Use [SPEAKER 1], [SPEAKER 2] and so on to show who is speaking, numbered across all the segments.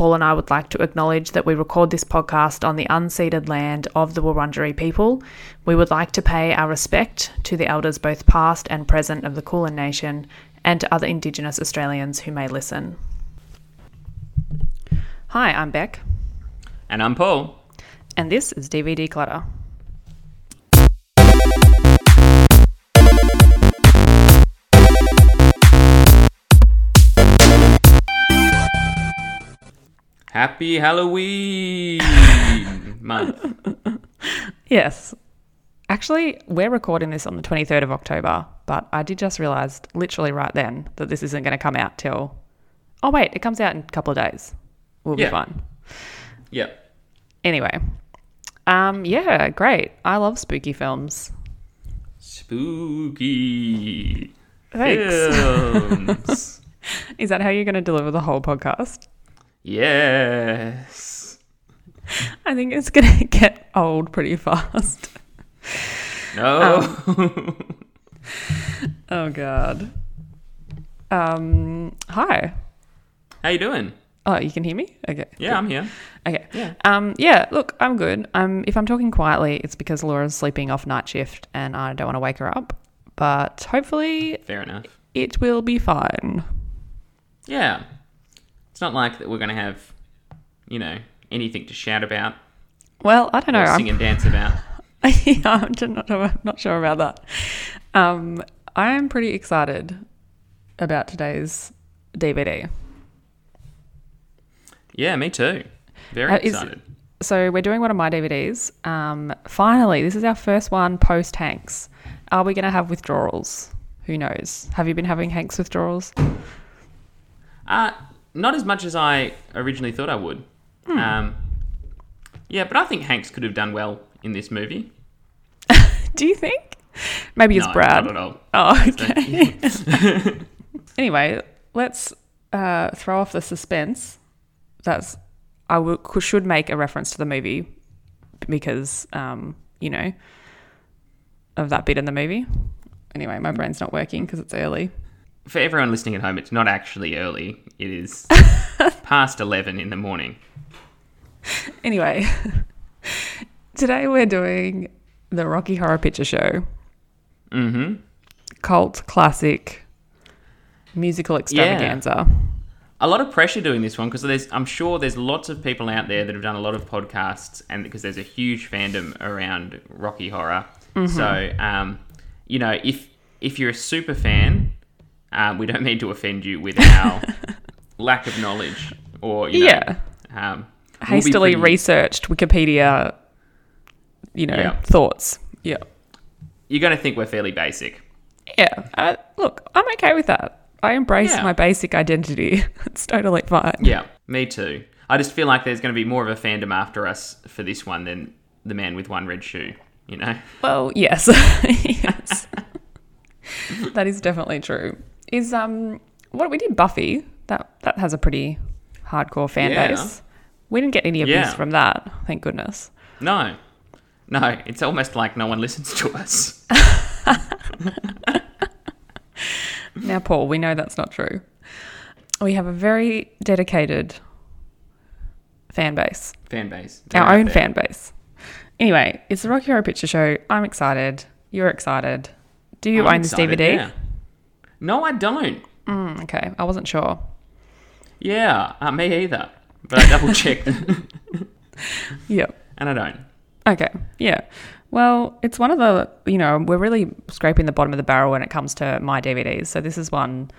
[SPEAKER 1] Paul and I would like to acknowledge that we record this podcast on the unceded land of the Wurundjeri people. We would like to pay our respect to the elders, both past and present, of the Kulin Nation and to other Indigenous Australians who may listen. Hi, I'm Beck,
[SPEAKER 2] And I'm Paul.
[SPEAKER 1] and this is DVD Clutter.
[SPEAKER 2] Happy Halloween month.
[SPEAKER 1] Yes. Actually, we're recording this on the 23rd of October, but I did just realise literally right then that this isn't going to come out till. Oh, wait, it comes out in a couple of days. We'll be
[SPEAKER 2] Yeah.
[SPEAKER 1] fine.
[SPEAKER 2] Yep.
[SPEAKER 1] Anyway, um, yeah, great. I love spooky films.
[SPEAKER 2] Spooky
[SPEAKER 1] Thanks.
[SPEAKER 2] films.
[SPEAKER 1] Is that how you're going to deliver the whole podcast?
[SPEAKER 2] Yes.
[SPEAKER 1] I think it's going to get old pretty fast.
[SPEAKER 2] No.
[SPEAKER 1] Oh, God. Um, hi.
[SPEAKER 2] How you doing?
[SPEAKER 1] Oh, you can hear me? Okay.
[SPEAKER 2] Yeah, I'm here.
[SPEAKER 1] Okay.
[SPEAKER 2] Yeah.
[SPEAKER 1] Um, yeah, look, I'm good. Um, if I'm talking quietly, it's because Laura's sleeping off night shift and I don't want to wake her up. But hopefully
[SPEAKER 2] Fair enough.
[SPEAKER 1] it will be fine.
[SPEAKER 2] Yeah. It's not like that we're going to have, you know, anything to shout about
[SPEAKER 1] Well, I don't know.
[SPEAKER 2] or
[SPEAKER 1] I'm,
[SPEAKER 2] sing and dance about.
[SPEAKER 1] yeah, I'm just not, I'm not sure about that. Um, I am pretty excited about today's DVD.
[SPEAKER 2] Yeah, me too. Very
[SPEAKER 1] Uh, is-
[SPEAKER 2] excited.
[SPEAKER 1] So we're doing one of my DVDs. Um, finally, this is our first one post Hanks. Are we going to have withdrawals? Who knows? Have you been having Hanks withdrawals?
[SPEAKER 2] Uh, not as much as I originally thought I would.
[SPEAKER 1] Hmm.
[SPEAKER 2] Um, yeah, but I think Hanks could have done well in this movie.
[SPEAKER 1] Do you think? Maybe it's
[SPEAKER 2] no,
[SPEAKER 1] Brad.
[SPEAKER 2] Not at all.
[SPEAKER 1] Oh, okay. anyway, let's uh, throw off the suspense. That's I should make a reference to the movie because um, you know of that bit in the movie. Anyway, my brain's not working because it's early.
[SPEAKER 2] For everyone listening at home, it's not actually early. It is past 11 in the morning.
[SPEAKER 1] Anyway, today we're doing the Rocky Horror Picture Show,
[SPEAKER 2] hmm
[SPEAKER 1] cult classic musical extravaganza.
[SPEAKER 2] A lot of pressure doing this one because there's, I'm sure there's lots of people out there that have done a lot of podcasts, and because there's a huge fandom around Rocky Horror.
[SPEAKER 1] Mm-hmm.
[SPEAKER 2] So, um, you know, if if you're a super fan, um, we don't mean to offend you with our lack of knowledge or you know,
[SPEAKER 1] Yeah.
[SPEAKER 2] um, we'll
[SPEAKER 1] Hastily
[SPEAKER 2] pretty-
[SPEAKER 1] researched Wikipedia, you know,
[SPEAKER 2] Yeah.
[SPEAKER 1] thoughts. Yeah.
[SPEAKER 2] You're going to think we're fairly basic.
[SPEAKER 1] Yeah. Uh, look, I'm okay with that. I embrace
[SPEAKER 2] Yeah.
[SPEAKER 1] my basic identity. it's totally fine.
[SPEAKER 2] Yeah, me too. I just feel like there's going to be more of a fandom after us for this one than the man with one red shoe. You know.
[SPEAKER 1] Well, yes. yes. that is definitely true. Is um what we did Buffy, that that has a pretty hardcore fan
[SPEAKER 2] Yeah.
[SPEAKER 1] base. We didn't get any abuse
[SPEAKER 2] Yeah.
[SPEAKER 1] from that, thank goodness.
[SPEAKER 2] No, no. It's almost like no one listens to us.
[SPEAKER 1] Now, Paul, we know that's not true. We have a very dedicated fan base.
[SPEAKER 2] Fan base.
[SPEAKER 1] our
[SPEAKER 2] They're
[SPEAKER 1] own
[SPEAKER 2] there.
[SPEAKER 1] fan base. Anyway, it's the Rocky Horror Picture Show. I'm excited. You're excited. Do you
[SPEAKER 2] I'm
[SPEAKER 1] own this DVD?
[SPEAKER 2] yeah. No, I don't.
[SPEAKER 1] Mm, okay, I wasn't sure.
[SPEAKER 2] Yeah, uh, me either. But I double checked,
[SPEAKER 1] Yep.
[SPEAKER 2] and I don't.
[SPEAKER 1] Okay. Yeah. Well, it's one of the, you know, we're really scraping the bottom of the barrel when it comes to my DVDs. So this is one,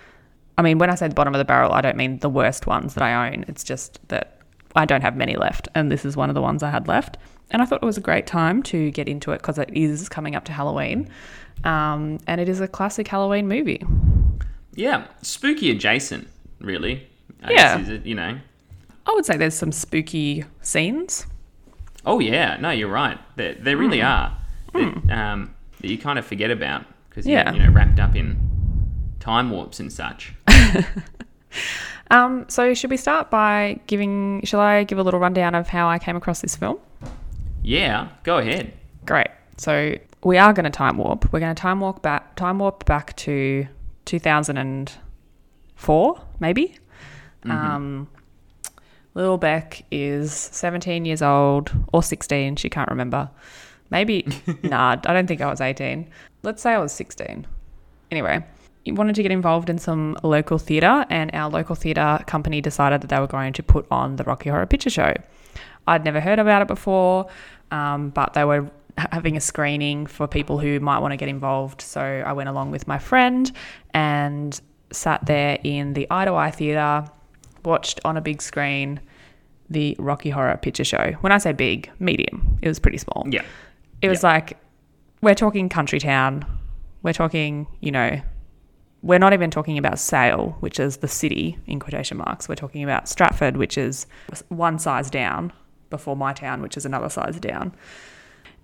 [SPEAKER 1] I mean, when I say the bottom of the barrel, I don't mean the worst ones that I own. It's just that I don't have many left. And this is one of the ones I had left. And I thought it was a great time to get into it because it is coming up to Halloween. Um, and it is a classic Halloween movie.
[SPEAKER 2] Yeah, spooky adjacent, really. I
[SPEAKER 1] Yeah.
[SPEAKER 2] guess, it, you know.
[SPEAKER 1] I would say there's some spooky scenes.
[SPEAKER 2] Oh yeah, no, you're right. There, there really are. That, um, that you kind of forget about because
[SPEAKER 1] Yeah.
[SPEAKER 2] you're you know wrapped up in time warps and such.
[SPEAKER 1] Um, so should we start by giving, shall I give a little rundown of how I came across this film?
[SPEAKER 2] Yeah, go ahead.
[SPEAKER 1] Great. So we are going to time warp. We're going to time walk back, time warp back to 2004, maybe. Um, Little Beck is 17 years old or 16. She can't remember. Maybe, nah, I don't think I was 18. Let's say I was 16. Anyway, he wanted to get involved in some local theatre, and our local theatre company decided that they were going to put on the Rocky Horror Picture Show. I'd never heard about it before, um, but they were having a screening for people who might want to get involved. So I went along with my friend and sat there in the Eye to Eye Theatre, watched on a big screen the Rocky Horror Picture Show. When I say big, medium, it was pretty small.
[SPEAKER 2] Yeah.
[SPEAKER 1] It was like, we're talking country town. We're talking, you know, we're not even talking about Sale, which is the city in quotation marks. We're talking about Stratford, which is one size down before my town, which is another size down.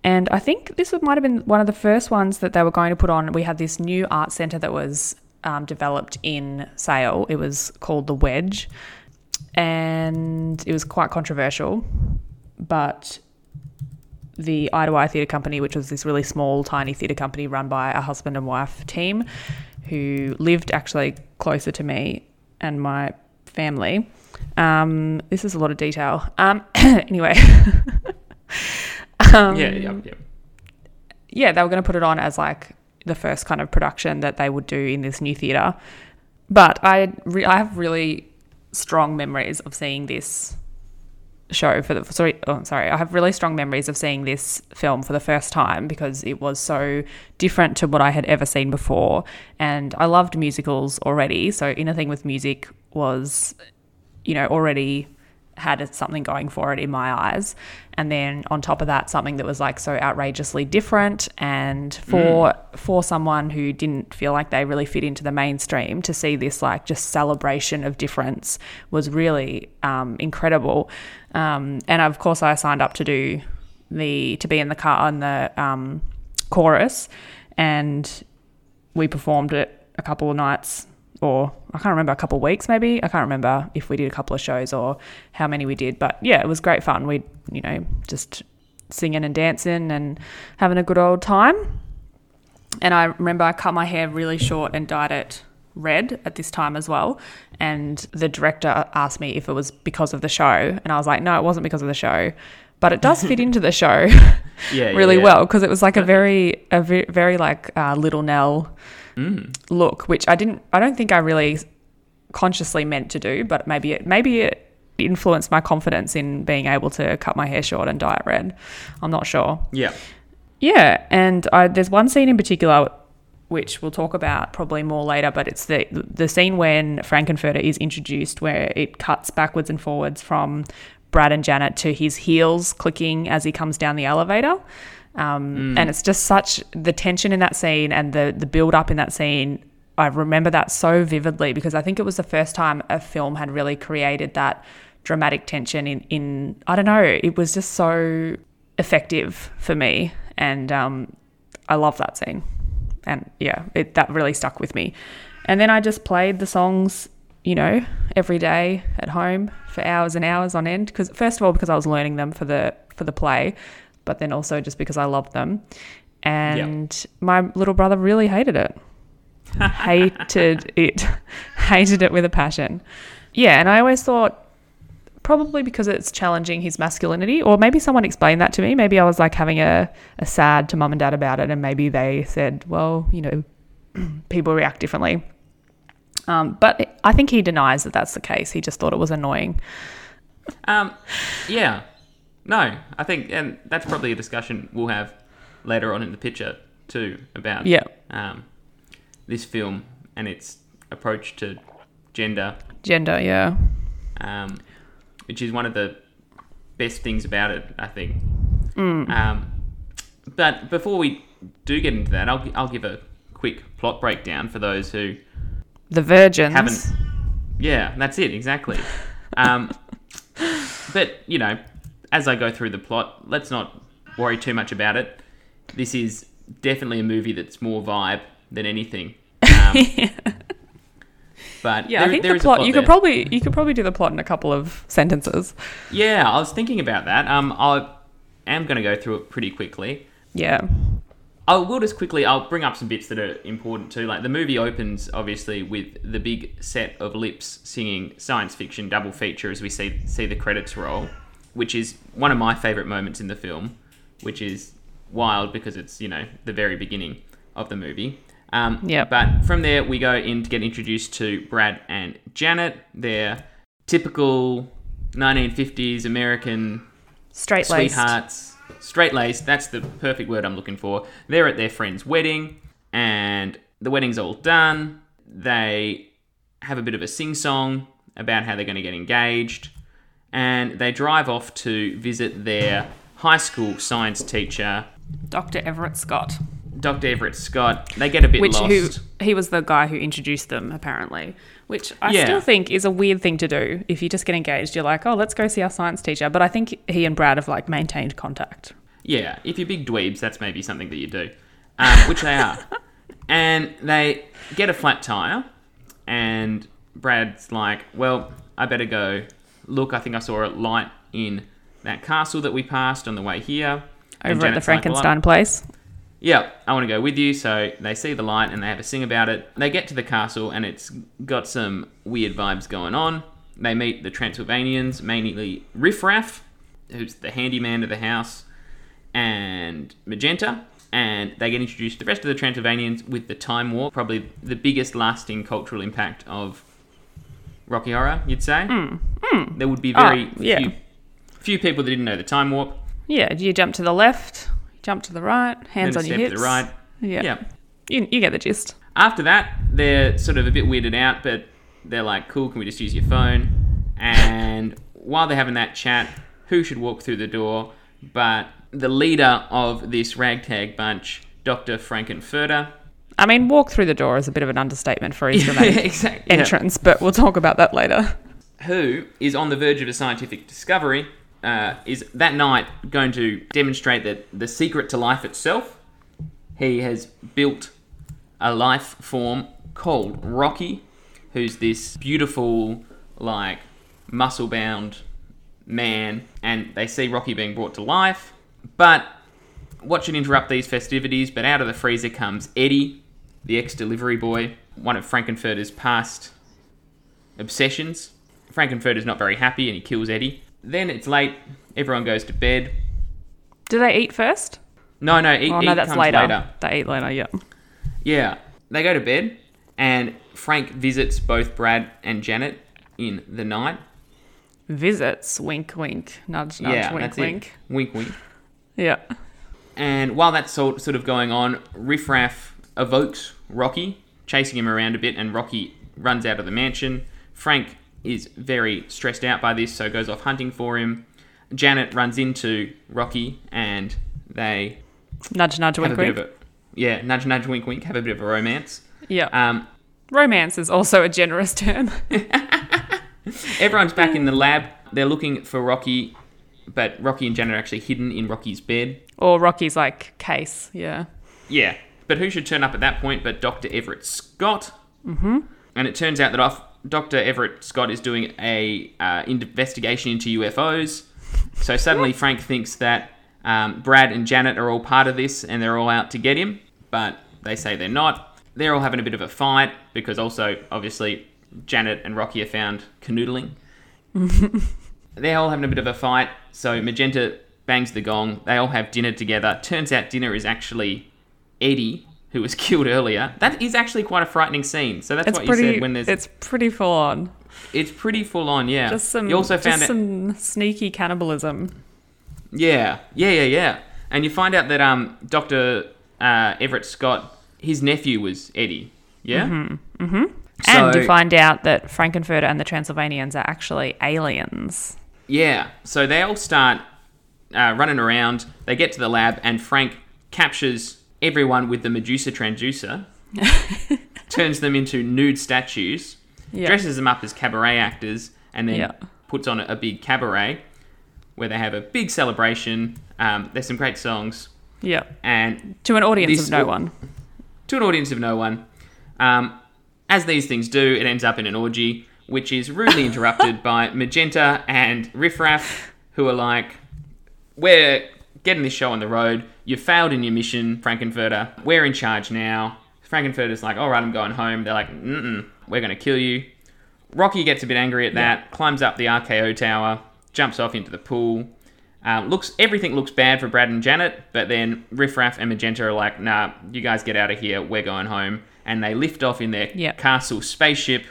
[SPEAKER 1] And I think this might have been one of the first ones that they were going to put on. We had this new art centre that was um, developed in Sale. It was called the Wedge, and it was quite controversial. But the Eye to Eye Theatre Company, which was this really small, tiny theatre company run by a husband and wife team who lived actually closer to me and my family. Um, this is a lot of detail. Um, anyway. um,
[SPEAKER 2] Yeah, yeah, yeah.
[SPEAKER 1] yeah, they were going to put it on as like the first kind of production that they would do in this new theatre. But I, re- I have really strong memories of seeing this show for the sorry oh, sorry I have really strong memories of seeing this film for the first time because it was so different to what I had ever seen before and I loved musicals already so anything with music was you know already had something going for it in my eyes. And then on top of that something that was like so outrageously different. And for for someone who didn't feel like they really fit into the mainstream to see this like just celebration of difference was really um, incredible. Um, and of course I signed up to do the to be in the car in the um, chorus. And we performed it a couple of nights or I can't remember a couple of weeks maybe. I can't remember if we did a couple of shows or how many we did but yeah it was great fun. We you know just singing and dancing and having a good old time. And I remember I cut my hair really short and dyed it red at this time as well. And the director asked me if it was because of the show. And I was like no it wasn't because of the show. But it does fit into the show
[SPEAKER 2] Yeah,
[SPEAKER 1] really
[SPEAKER 2] yeah.
[SPEAKER 1] well because it was like a very a very, very like uh, little Nell look, which I didn't. I don't think I really consciously meant to do, but maybe it maybe it influenced my confidence in being able to cut my hair short and dye it red. I'm not sure.
[SPEAKER 2] Yeah.
[SPEAKER 1] Yeah, and I, there's one scene in particular which we'll talk about probably more later, but it's the the scene when Frank-N-Furter is introduced, where it cuts backwards and forwards from Brad and Janet to his heels clicking as he comes down the elevator. Um, And it's just such the tension in that scene and the the build up in that scene. I remember that so vividly because I think it was the first time a film had really created that dramatic tension in in I don't know. It was just so effective for me, and um, I love that scene. And yeah, it that really stuck with me. And then I just played the songs, you know, every day at home for hours and hours on end. Because first of all, because I was learning them for the for the play, but then also just because I loved them. And my little brother really hated it. hated it. hated it with a passion. Yeah, and I always thought probably because it's challenging his masculinity, or maybe someone explained that to me. Maybe I was like having a, a sad to mum and dad about it, and maybe they said, well, you know, people react differently. Um, but I think he denies that that's the case. He just thought it was annoying.
[SPEAKER 2] Um, yeah. No, I think, and that's probably a discussion we'll have later on in the picture too about
[SPEAKER 1] Yeah.
[SPEAKER 2] um, this film and its approach to gender,
[SPEAKER 1] Gender, yeah.
[SPEAKER 2] um, which is one of the best things about it, I think. Um, but before we do get into that, I'll, I'll give a quick plot breakdown for those who
[SPEAKER 1] The virgins.
[SPEAKER 2] haven't. Yeah, that's it exactly. Um, but you know, as I go through the plot, let's not worry too much about it. This is definitely a movie that's more vibe than anything. Um, But
[SPEAKER 1] Yeah,
[SPEAKER 2] there-
[SPEAKER 1] I think the
[SPEAKER 2] a
[SPEAKER 1] plot, you
[SPEAKER 2] there.
[SPEAKER 1] could probably you could probably do the plot in a couple of sentences.
[SPEAKER 2] Yeah, I was thinking about that. Um, I am going to go through it pretty quickly.
[SPEAKER 1] Yeah.
[SPEAKER 2] I will just quickly. I'll bring up some bits that are important too. Like the movie opens obviously with the big set of lips singing science fiction double feature as we see see the credits roll, which is one of my favorite moments in the film, which is wild because it's you know the very beginning of the movie. Um,
[SPEAKER 1] Yep.
[SPEAKER 2] But from there we go in to get introduced to Brad and Janet. They're typical 1950s American
[SPEAKER 1] Straight
[SPEAKER 2] sweethearts, straight laced. That's the perfect word I'm looking for. They're at their friend's wedding, and the wedding's all done. They have a bit of a sing song about how they're going to get engaged, and they drive off to visit their high school science teacher,
[SPEAKER 1] Dr. Everett Scott,
[SPEAKER 2] Dr. Everett Scott. They get a bit
[SPEAKER 1] which
[SPEAKER 2] lost.
[SPEAKER 1] who he was the guy who introduced them apparently, which I
[SPEAKER 2] Yeah.
[SPEAKER 1] still think is a weird thing to do. If you just get engaged, you're like, oh, let's go see our science teacher. But I think he and Brad have like maintained contact.
[SPEAKER 2] Yeah, if you're big dweebs, that's maybe something that you do, um, which they are. And they get a flat tire, and Brad's like, "Well, I better go look. I think I saw a light in that castle that we passed on the way here."
[SPEAKER 1] Over at the
[SPEAKER 2] Janet's like, "Well,
[SPEAKER 1] Frankenstein place.
[SPEAKER 2] yeah, I want to go with you. So they see the light and they have a sing about it. They get to the castle and it's got some weird vibes going on. They meet the Transylvanians, mainly Riffraff, who's the handyman of the house, and Magenta. And they get introduced to the rest of the Transylvanians with the Time Warp, probably the biggest lasting cultural impact of Rocky Horror, you'd say. Mm, mm. There would be very.
[SPEAKER 1] Oh, yeah.
[SPEAKER 2] few, few people that didn't know the Time Warp.
[SPEAKER 1] Yeah, you jump to the left, jump to the right, hands
[SPEAKER 2] then
[SPEAKER 1] on your hips.
[SPEAKER 2] to the right.
[SPEAKER 1] Yeah.
[SPEAKER 2] yeah.
[SPEAKER 1] You, you get the gist.
[SPEAKER 2] After that, they're sort of a bit weirded out, but they're like, cool, can we just use your phone? And while they're having that chat, who should walk through the door but the leader of this ragtag bunch, Dr. Frank-N-Furter?
[SPEAKER 1] I mean, walk through the door is a bit of an understatement for his dramatic
[SPEAKER 2] exactly. yeah.
[SPEAKER 1] entrance, but we'll talk about that later.
[SPEAKER 2] Who is on the verge of a scientific discovery, uh, is that night going to demonstrate that the secret to life itself. He has built a life form called Rocky, who's this beautiful, like, muscle bound man, and they see Rocky being brought to life. But what should interrupt these festivities? But out of the freezer comes Eddie, the ex delivery boy, one of Frank-N-Furter's past obsessions. Frank-N-Furter's not very happy and he kills Eddie. Then it's late, everyone goes to bed.
[SPEAKER 1] Do they eat first?
[SPEAKER 2] No, no, eat,
[SPEAKER 1] Oh,
[SPEAKER 2] eat
[SPEAKER 1] no, that's
[SPEAKER 2] comes
[SPEAKER 1] later.
[SPEAKER 2] later.
[SPEAKER 1] They eat later, yeah.
[SPEAKER 2] Yeah, they go to bed, and Frank visits both Brad and Janet in the night.
[SPEAKER 1] Visits, wink, wink, nudge, nudge,
[SPEAKER 2] yeah,
[SPEAKER 1] wink,
[SPEAKER 2] that's
[SPEAKER 1] wink.
[SPEAKER 2] it. Wink, wink.
[SPEAKER 1] Yeah.
[SPEAKER 2] And while that's sort sort of going on, Riffraff evokes Rocky, chasing him around a bit, and Rocky runs out of the mansion. Frank is very stressed out by this, so goes off hunting for him. Janet runs into Rocky, and they
[SPEAKER 1] Nudge, nudge, wink, wink.
[SPEAKER 2] a yeah, nudge, nudge, wink, wink, have a bit of a romance.
[SPEAKER 1] Yeah.
[SPEAKER 2] Um,
[SPEAKER 1] Romance is also a generous term.
[SPEAKER 2] Everyone's back in the lab. They're looking for Rocky, but Rocky and Janet are actually hidden in Rocky's bed.
[SPEAKER 1] or Rocky's like case, yeah.
[SPEAKER 2] Yeah, but who should turn up at that point but Dr. Everett Scott? Mm-hmm. And it turns out that off, Dr. Everett Scott is doing a uh, investigation into UFOs. So suddenly Frank thinks that um, Brad and Janet are all part of this and they're all out to get him, but they say they're not. They're all having a bit of a fight because also, obviously, Janet and Rocky are found canoodling. they're all having a bit of a fight. So Magenta bangs the gong. They all have dinner together. Turns out dinner is actually Eddie, who was killed earlier. That is actually quite a frightening scene. So that's
[SPEAKER 1] It's
[SPEAKER 2] what
[SPEAKER 1] pretty
[SPEAKER 2] you said when there's. It's,
[SPEAKER 1] pretty full on.
[SPEAKER 2] It's pretty full on, yeah.
[SPEAKER 1] Just some
[SPEAKER 2] you also found out,
[SPEAKER 1] some sneaky cannibalism.
[SPEAKER 2] yeah, yeah, yeah, yeah. And you find out that um Doctor uh, Everett Scott, his nephew was Eddie. Yeah. Mm-hmm. mm-hmm.
[SPEAKER 1] and you find out that Frank-N-Furter and the Transylvanians are actually aliens.
[SPEAKER 2] Yeah, so they all start uh, running around. They get to the lab, and Frank captures everyone with the Medusa transducer, turns them into nude statues,
[SPEAKER 1] Yeah.
[SPEAKER 2] dresses them up as cabaret actors, and then
[SPEAKER 1] Yeah.
[SPEAKER 2] puts on a, a big cabaret where they have a big celebration. Um, there's some great songs,
[SPEAKER 1] Yeah.
[SPEAKER 2] and
[SPEAKER 1] To an audience of no one.
[SPEAKER 2] to an audience of no one. Um, as these things do, it ends up in an orgy, which is rudely interrupted by Magenta and Riffraff, who are like, "We're getting this show on the road. You failed in your mission, Frank-N-Furter. We're in charge now. Frank-N-Furter's like, all right, I'm going home. They're like, mm we're going to kill you. Rocky gets a bit angry at that, climbs up the RKO tower, jumps off into the pool. Uh, looks everything looks bad for Brad and Janet, but then Riff Raff and Magenta are like, "Nah, you guys get out of here. We're going home." And they lift off in their
[SPEAKER 1] Yep.
[SPEAKER 2] castle spaceship,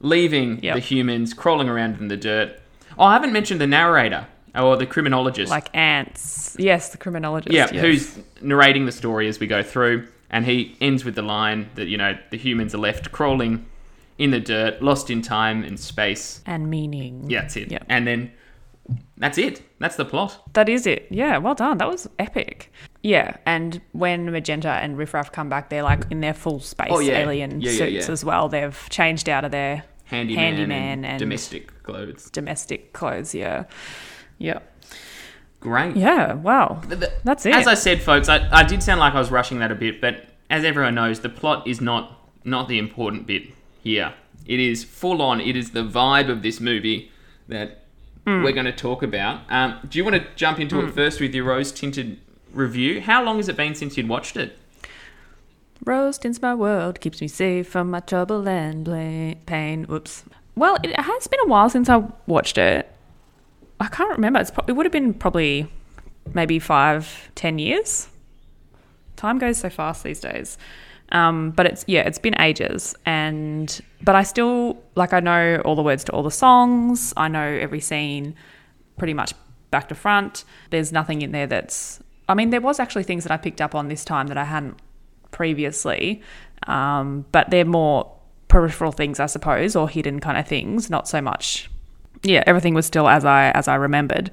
[SPEAKER 2] leaving
[SPEAKER 1] Yep.
[SPEAKER 2] the humans crawling around in the dirt. Oh, I haven't mentioned the narrator Oh, or the criminologist.
[SPEAKER 1] Like ants. Yes, the criminologist.
[SPEAKER 2] yeah,
[SPEAKER 1] yes.
[SPEAKER 2] who's narrating the story as we go through, and he ends with the line that you know the humans are left crawling in the dirt, lost in time and space.
[SPEAKER 1] and meaning.
[SPEAKER 2] Yeah, that's it.
[SPEAKER 1] Yep.
[SPEAKER 2] And then that's it. That's the plot.
[SPEAKER 1] That is it. Yeah, well done. That was epic. Yeah, and when Magenta and Riff Raff come back, they're like in their full space
[SPEAKER 2] Oh, yeah.
[SPEAKER 1] alien
[SPEAKER 2] yeah,
[SPEAKER 1] suits
[SPEAKER 2] yeah.
[SPEAKER 1] as well. They've changed out of their
[SPEAKER 2] Handyman,
[SPEAKER 1] Handyman
[SPEAKER 2] and,
[SPEAKER 1] and-
[SPEAKER 2] domestic clothes.
[SPEAKER 1] domestic clothes. Yeah, yeah,
[SPEAKER 2] Great.
[SPEAKER 1] yeah. Wow, that's it.
[SPEAKER 2] As I said, folks, I, I did sound like I was rushing that a bit, but as everyone knows, the plot is not not the important bit here. It is full on. It is the vibe of this movie that
[SPEAKER 1] Hmm.
[SPEAKER 2] we're going to talk about. Um, do you want to jump into it first with your rose tinted review? How long has it been since you'd watched it?
[SPEAKER 1] Rose tints my world, keeps me safe from my trouble and pain. Whoops. Well, it has been a while since I watched it. I can't remember. Pro- it would have been probably maybe five, ten years. Time goes so fast these days. Um, but it's yeah, it's been ages, and but I still like I know all the words to all the songs. I know every scene, pretty much back to front. There's nothing in there that's. I mean, there was actually things that I picked up on this time that I hadn't previously, um, but they're more peripheral things, I suppose, or hidden kind of things. Not so much. Yeah, everything was still as I as I remembered.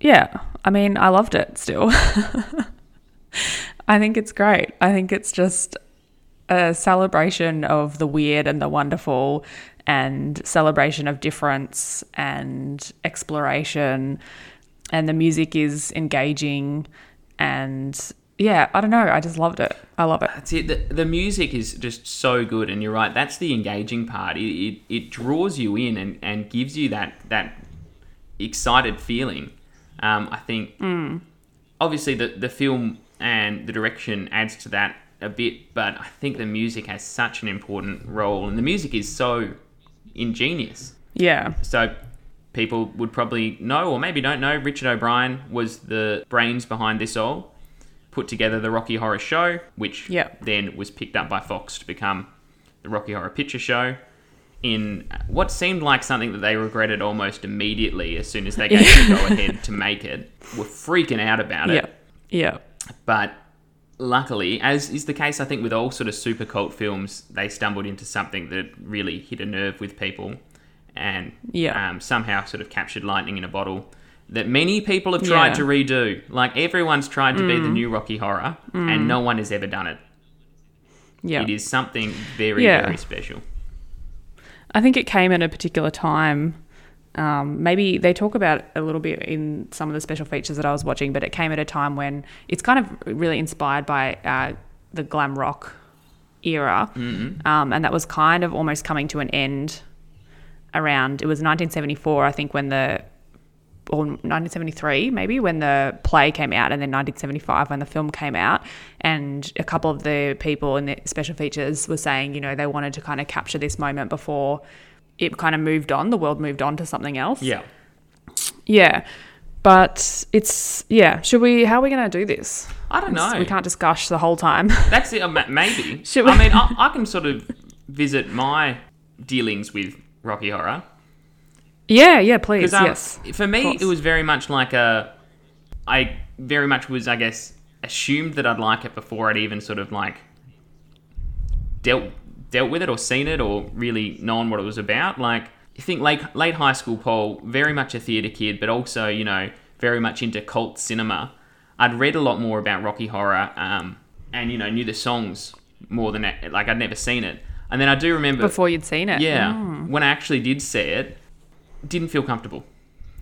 [SPEAKER 1] Yeah, I mean, I loved it still. I think it's great. I think it's just a celebration of the weird and the wonderful and celebration of difference and exploration and the music is engaging and yeah, I don't know, I just loved it. I love it.
[SPEAKER 2] That's it. The, the music is just so good, and you're right. That's the engaging part. It, it, it draws you in and, and gives you that that excited feeling. Um, I think obviously the the film and the direction adds to that a bit, but I think the music has such an important role, and the music is so ingenious.
[SPEAKER 1] Yeah.
[SPEAKER 2] So people would probably know, or maybe don't know, Richard O'Brien was the brains behind this all. Put together the Rocky Horror Show, which
[SPEAKER 1] Yep.
[SPEAKER 2] then was picked up by Fox to become the Rocky Horror Picture Show. In what seemed like something that they regretted almost immediately as soon as they gave the go ahead to make it, were freaking out about it.
[SPEAKER 1] Yeah. Yeah.
[SPEAKER 2] But luckily, as is the case, I think with all sort of super cult films, they stumbled into something that really hit a nerve with people, and
[SPEAKER 1] Yeah.
[SPEAKER 2] um, somehow sort of captured lightning in a bottle. That many people have tried
[SPEAKER 1] Yeah.
[SPEAKER 2] to redo. Like everyone's tried to be the new Rocky Horror, and no one has ever done it.
[SPEAKER 1] Yeah.
[SPEAKER 2] It is something very,
[SPEAKER 1] Yeah.
[SPEAKER 2] very special.
[SPEAKER 1] I think it came at a particular time. Um, maybe they talk about it a little bit in some of the special features that I was watching, but it came at a time when it's kind of really inspired by uh, the glam rock era, um, and that was kind of almost coming to an end. Around it was 1974, I think, when the or 1973 maybe when the play came out and then 1975 when the film came out and a couple of the people in the special features were saying you know they wanted to kind of capture this moment before it kind of moved on the world moved on to something else
[SPEAKER 2] Yeah.
[SPEAKER 1] yeah but it's yeah should we how are we going to do this
[SPEAKER 2] I don't know.
[SPEAKER 1] we can't just gush the whole time
[SPEAKER 2] That's it. uh, Maybe.
[SPEAKER 1] Should we-
[SPEAKER 2] I mean, I, I can sort of visit my dealings with Rocky Horror.
[SPEAKER 1] Yeah yeah please
[SPEAKER 2] um,
[SPEAKER 1] yes
[SPEAKER 2] for me, it was very much like a. I very much was, I guess, assumed that I'd like it before I'd even sort of like dealt dealt with it or seen it or really known what it was about. Like, you think late late high school, Paul, very much a theatre kid, but also you know very much into cult cinema. I'd read a lot more about Rocky Horror, um, and you know knew the songs more than like I'd never seen it. And then I do remember
[SPEAKER 1] before you'd seen it
[SPEAKER 2] yeah.
[SPEAKER 1] Mm.
[SPEAKER 2] When I actually did see it, didn't feel comfortable.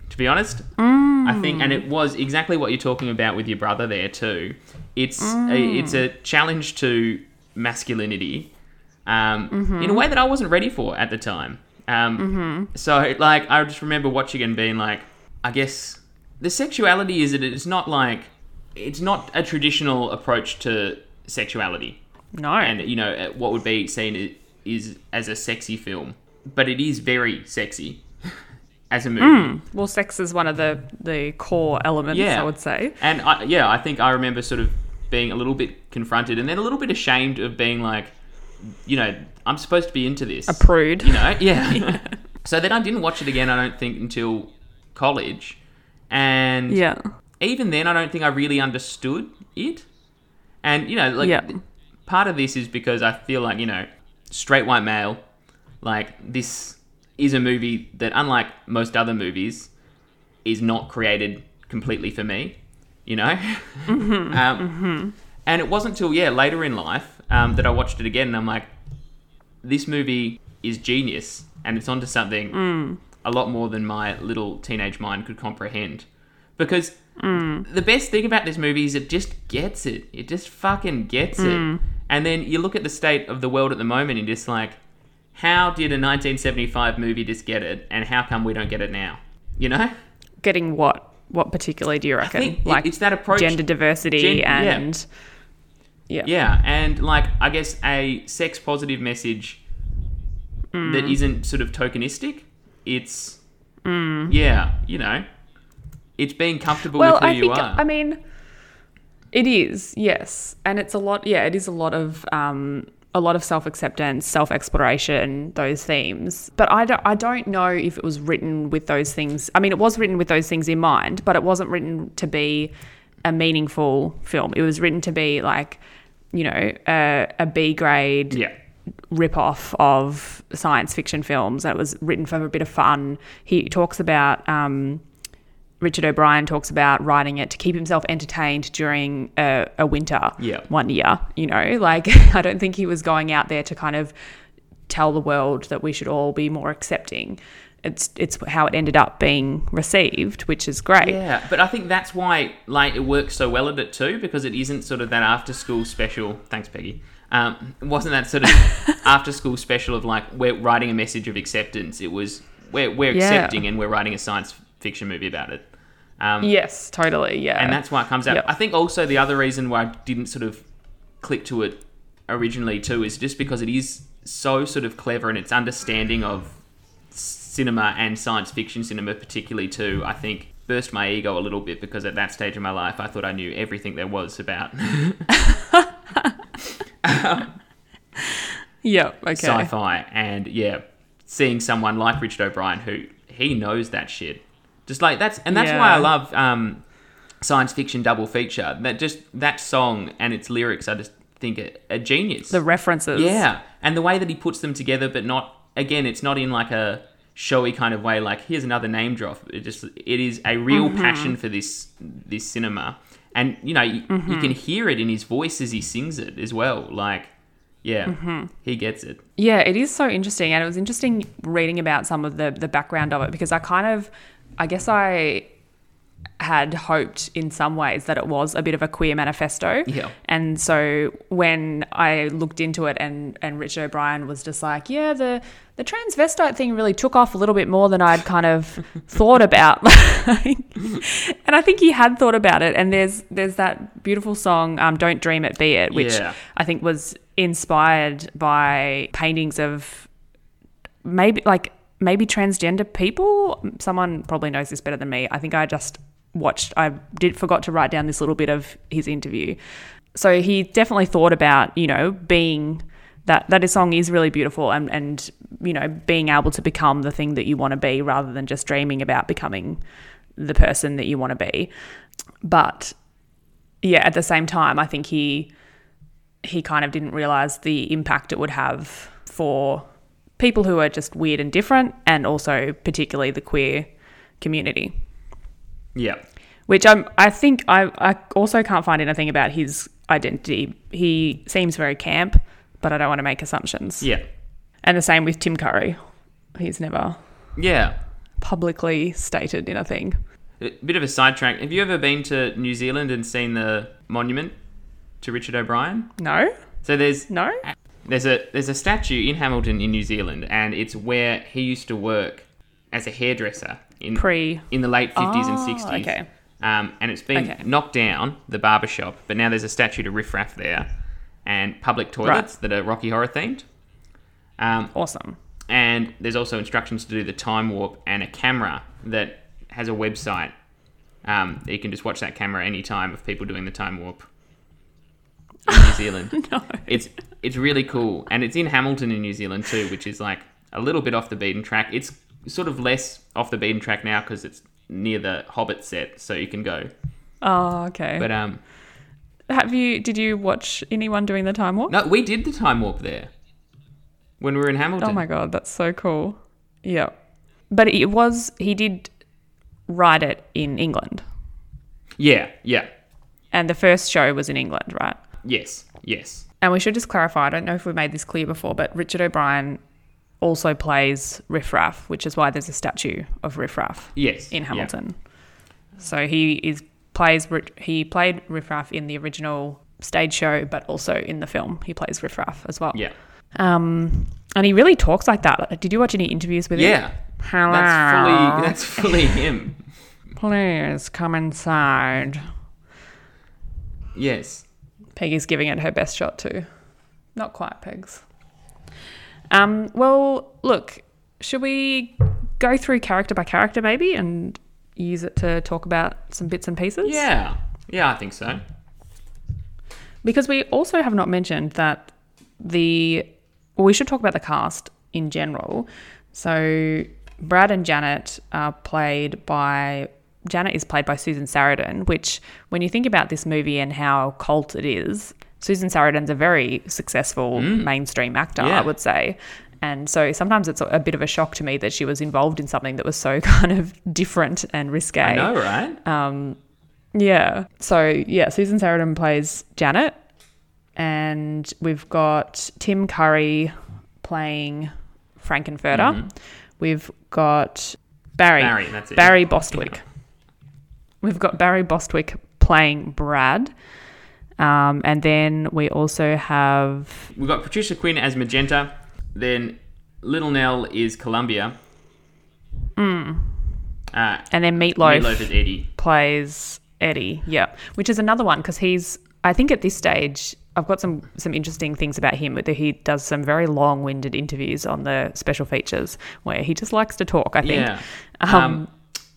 [SPEAKER 2] To be honest, I think, and it was exactly what you're talking about with your brother there too. It's a, it's a challenge to masculinity, um, in a way that I wasn't ready for at the time. Um, So, like, I just remember watching and being like, I guess the sexuality is that it's not like it's not a traditional approach to sexuality,
[SPEAKER 1] No.
[SPEAKER 2] and you know what would be seen is as a sexy film, but it is very sexy as a movie. Hmm.
[SPEAKER 1] well, sex is one of the the core elements.
[SPEAKER 2] Yeah.
[SPEAKER 1] I would say.
[SPEAKER 2] And I, yeah, I think I remember sort of being a little bit confronted and then a little bit ashamed of being like, you know, I'm supposed to be into this.
[SPEAKER 1] A prude.
[SPEAKER 2] You know, yeah. so then I didn't watch it again, I don't think, until college. And
[SPEAKER 1] Yeah.
[SPEAKER 2] even then, I don't think I really understood it. And, you know, like,
[SPEAKER 1] Yeah.
[SPEAKER 2] part of this is because I feel like, you know, straight white male, like, this is a movie that, unlike most other movies, is not created completely for me, you know? Mm-hmm. um, mm-hmm. And it wasn't till, yeah, later in life um, that I watched it again and I'm like, this movie is genius and it's onto something mm. a lot more than my little teenage mind could comprehend. Because mm. the best thing about this movie is it just gets it. It just fucking gets it. Mm. And then you look at the state of the world at the moment and just like, how did a 1975 movie just get it and how come we don't get it now? You know?
[SPEAKER 1] Getting what? What particularly do you reckon? like
[SPEAKER 2] it's that approach-
[SPEAKER 1] gender diversity
[SPEAKER 2] Gen-
[SPEAKER 1] and yeah.
[SPEAKER 2] Yeah, and like I guess a sex positive message that isn't sort of tokenistic. It's yeah, you know, it's being comfortable
[SPEAKER 1] Well,
[SPEAKER 2] with who
[SPEAKER 1] I
[SPEAKER 2] you
[SPEAKER 1] think
[SPEAKER 2] are.
[SPEAKER 1] I mean, it is yes, and it's a lot. Yeah, it is a lot of um, a lot of self acceptance, self exploration, those themes. But I don't, I don't know if it was written with those things. I mean, it was written with those things in mind, but it wasn't written to be a meaningful film. It was written to be like, you know, a, a B grade
[SPEAKER 2] yeah,
[SPEAKER 1] rip off of science fiction films. And it was written for a bit of fun. He talks about um, Richard O'Brien talks about writing it to keep himself entertained during a, a winter
[SPEAKER 2] Yeah.
[SPEAKER 1] one year. You know, like I don't think he was going out there to kind of tell the world that we should all be more accepting. It's it's how it ended up being received, which is great.
[SPEAKER 2] yeah. But I think that's why like it works so well at it too because it isn't sort of that after school special. Thanks, Peggy. Um, it wasn't that sort of after school special of like we're writing a message of acceptance. It was we're we're
[SPEAKER 1] Yeah.
[SPEAKER 2] accepting and we're writing a science fiction movie about it. Um,
[SPEAKER 1] Yes, totally. Yeah.
[SPEAKER 2] and that's why it comes out.
[SPEAKER 1] Yep.
[SPEAKER 2] I think also the other reason why I didn't sort of click to it originally too is just because it is so sort of clever in its understanding of cinema and science fiction cinema particularly too. I think burst my ego a little bit because at that stage of my life I thought I knew everything there was about
[SPEAKER 1] yeah. Okay.
[SPEAKER 2] sci-fi and yeah, seeing someone like Richard O'Brien who he knows that shit. Just like that's and that's why I love um, science fiction double feature. That just that song and its lyrics, I just think a, a genius.
[SPEAKER 1] The references.
[SPEAKER 2] yeah, and the way that he puts them together, but not again, it's not in like a showy kind of way. Like here's another name drop. It just it is a real
[SPEAKER 1] Mm-hmm.
[SPEAKER 2] passion for this this cinema, and you know you,
[SPEAKER 1] Mm-hmm.
[SPEAKER 2] you can hear it in his voice as he sings it as well. Like yeah,
[SPEAKER 1] Mm-hmm.
[SPEAKER 2] he gets it.
[SPEAKER 1] Yeah, it is so interesting, and it was interesting reading about some of the the background of it because I kind of, I guess I had hoped in some ways that it was a bit of a queer manifesto.
[SPEAKER 2] Yeah.
[SPEAKER 1] And so when I looked into it and and Richard O'Brien was just like, yeah, the the transvestite thing really took off a little bit more than I'd kind of thought about. and I think he had thought about it. And there's there's that beautiful song, um, "Don't Dream It, Be It," which
[SPEAKER 2] Yeah.
[SPEAKER 1] I think was inspired by paintings of maybe like maybe transgender people. Someone probably knows this better than me. I think I just watched. I did forgot to write down this little bit of his interview. So he definitely thought about you know being that that his song is really beautiful and and you know being able to become the thing that you want to be rather than just dreaming about becoming the person that you want to be. But yeah, at the same time, I think he he kind of didn't realize the impact it would have for people who are just weird and different, and also particularly the queer community.
[SPEAKER 2] Yeah,
[SPEAKER 1] Which I'm, I think I, I also can't find anything about his identity. He seems very camp, but I don't want to make assumptions.
[SPEAKER 2] yeah,
[SPEAKER 1] And the same with Tim Curry. He's never
[SPEAKER 2] yeah.
[SPEAKER 1] publicly stated in a thing.
[SPEAKER 2] A bit of a sidetrack. Have you ever been to New Zealand and seen the monument to Richard O'Brien?
[SPEAKER 1] No?
[SPEAKER 2] So there's
[SPEAKER 1] No?
[SPEAKER 2] There's a there's a statue in Hamilton in New Zealand, and it's where he used to work as a hairdresser in
[SPEAKER 1] Pre.
[SPEAKER 2] in the late fifties and
[SPEAKER 1] Oh,
[SPEAKER 2] sixties.
[SPEAKER 1] okay.
[SPEAKER 2] Um, and it's been
[SPEAKER 1] Okay.
[SPEAKER 2] knocked down, the barber shop, but now there's a statue to riffraff there and public toilets that are Rocky Horror themed. Um,
[SPEAKER 1] Awesome.
[SPEAKER 2] and there's also instructions to do the time warp and a camera that has a website. Um, that you can just watch that camera anytime of people doing the time warp in New Zealand.
[SPEAKER 1] No.
[SPEAKER 2] It's it's really cool, and it's in Hamilton in New Zealand too, which is like a little bit off the beaten track. It's sort of less off the beaten track now because it's near the Hobbit set, so you can go.
[SPEAKER 1] Oh, okay.
[SPEAKER 2] But um,
[SPEAKER 1] Have you? Did you watch anyone doing the time warp?
[SPEAKER 2] no, we did the time warp there when we were in Hamilton.
[SPEAKER 1] Oh my god, that's so cool. Yeah, but it was he did write it in England,
[SPEAKER 2] Yeah, yeah,
[SPEAKER 1] and the first show was in England, right?
[SPEAKER 2] yes, yes,
[SPEAKER 1] And we should just clarify. I don't know if we made this clear before, but Richard O'Brien also plays Riff Raff, which is why there's a statue of Riff Raff
[SPEAKER 2] yes.
[SPEAKER 1] in
[SPEAKER 2] yeah.
[SPEAKER 1] Hamilton. So he is plays he played Riff Raff in the original stage show, but also in the film he plays Riff Raff as well.
[SPEAKER 2] Yeah,
[SPEAKER 1] Um, and he really talks like that. Did you watch any interviews with him?
[SPEAKER 2] yeah.
[SPEAKER 1] Hello.
[SPEAKER 2] That's fully that's fully him.
[SPEAKER 1] Please come inside.
[SPEAKER 2] Yes.
[SPEAKER 1] Peggy's giving it her best shot too. Not quite, Pegs. Um, well, look, should we go through character by character maybe and use it to talk about some bits and pieces?
[SPEAKER 2] Yeah. Yeah, I think so.
[SPEAKER 1] Because we also have not mentioned that the well, we should talk about the cast in general. So Brad and Janet are played by Janet is played by Susan Sarandon, which when you think about this movie and how cult it is, Susan Sarandon's a very successful mainstream actor,
[SPEAKER 2] Yeah.
[SPEAKER 1] I would say. And so sometimes it's a bit of a shock to me that she was involved in something that was so kind of different and risque.
[SPEAKER 2] I know, right?
[SPEAKER 1] Um, yeah. So yeah, Susan Sarandon plays Janet, and we've got Tim Curry playing Frank-N-Furter. We've got Barry
[SPEAKER 2] Mm-hmm. Barry, that's it.
[SPEAKER 1] Barry Bostwick. We've got Barry Bostwick playing Brad. Um, and then we also have
[SPEAKER 2] We've got Patricia Quinn as Magenta. Then Little Nell is Columbia. Mm. Uh,
[SPEAKER 1] and then Meatloaf,
[SPEAKER 2] Meatloaf is Eddie.
[SPEAKER 1] plays Eddie. Yeah, which is another one because he's. I think at this stage, I've got some some interesting things about him. That he does some very long winded interviews on the special features where he just likes to talk. I think.
[SPEAKER 2] Yeah.
[SPEAKER 1] Um,
[SPEAKER 2] Um,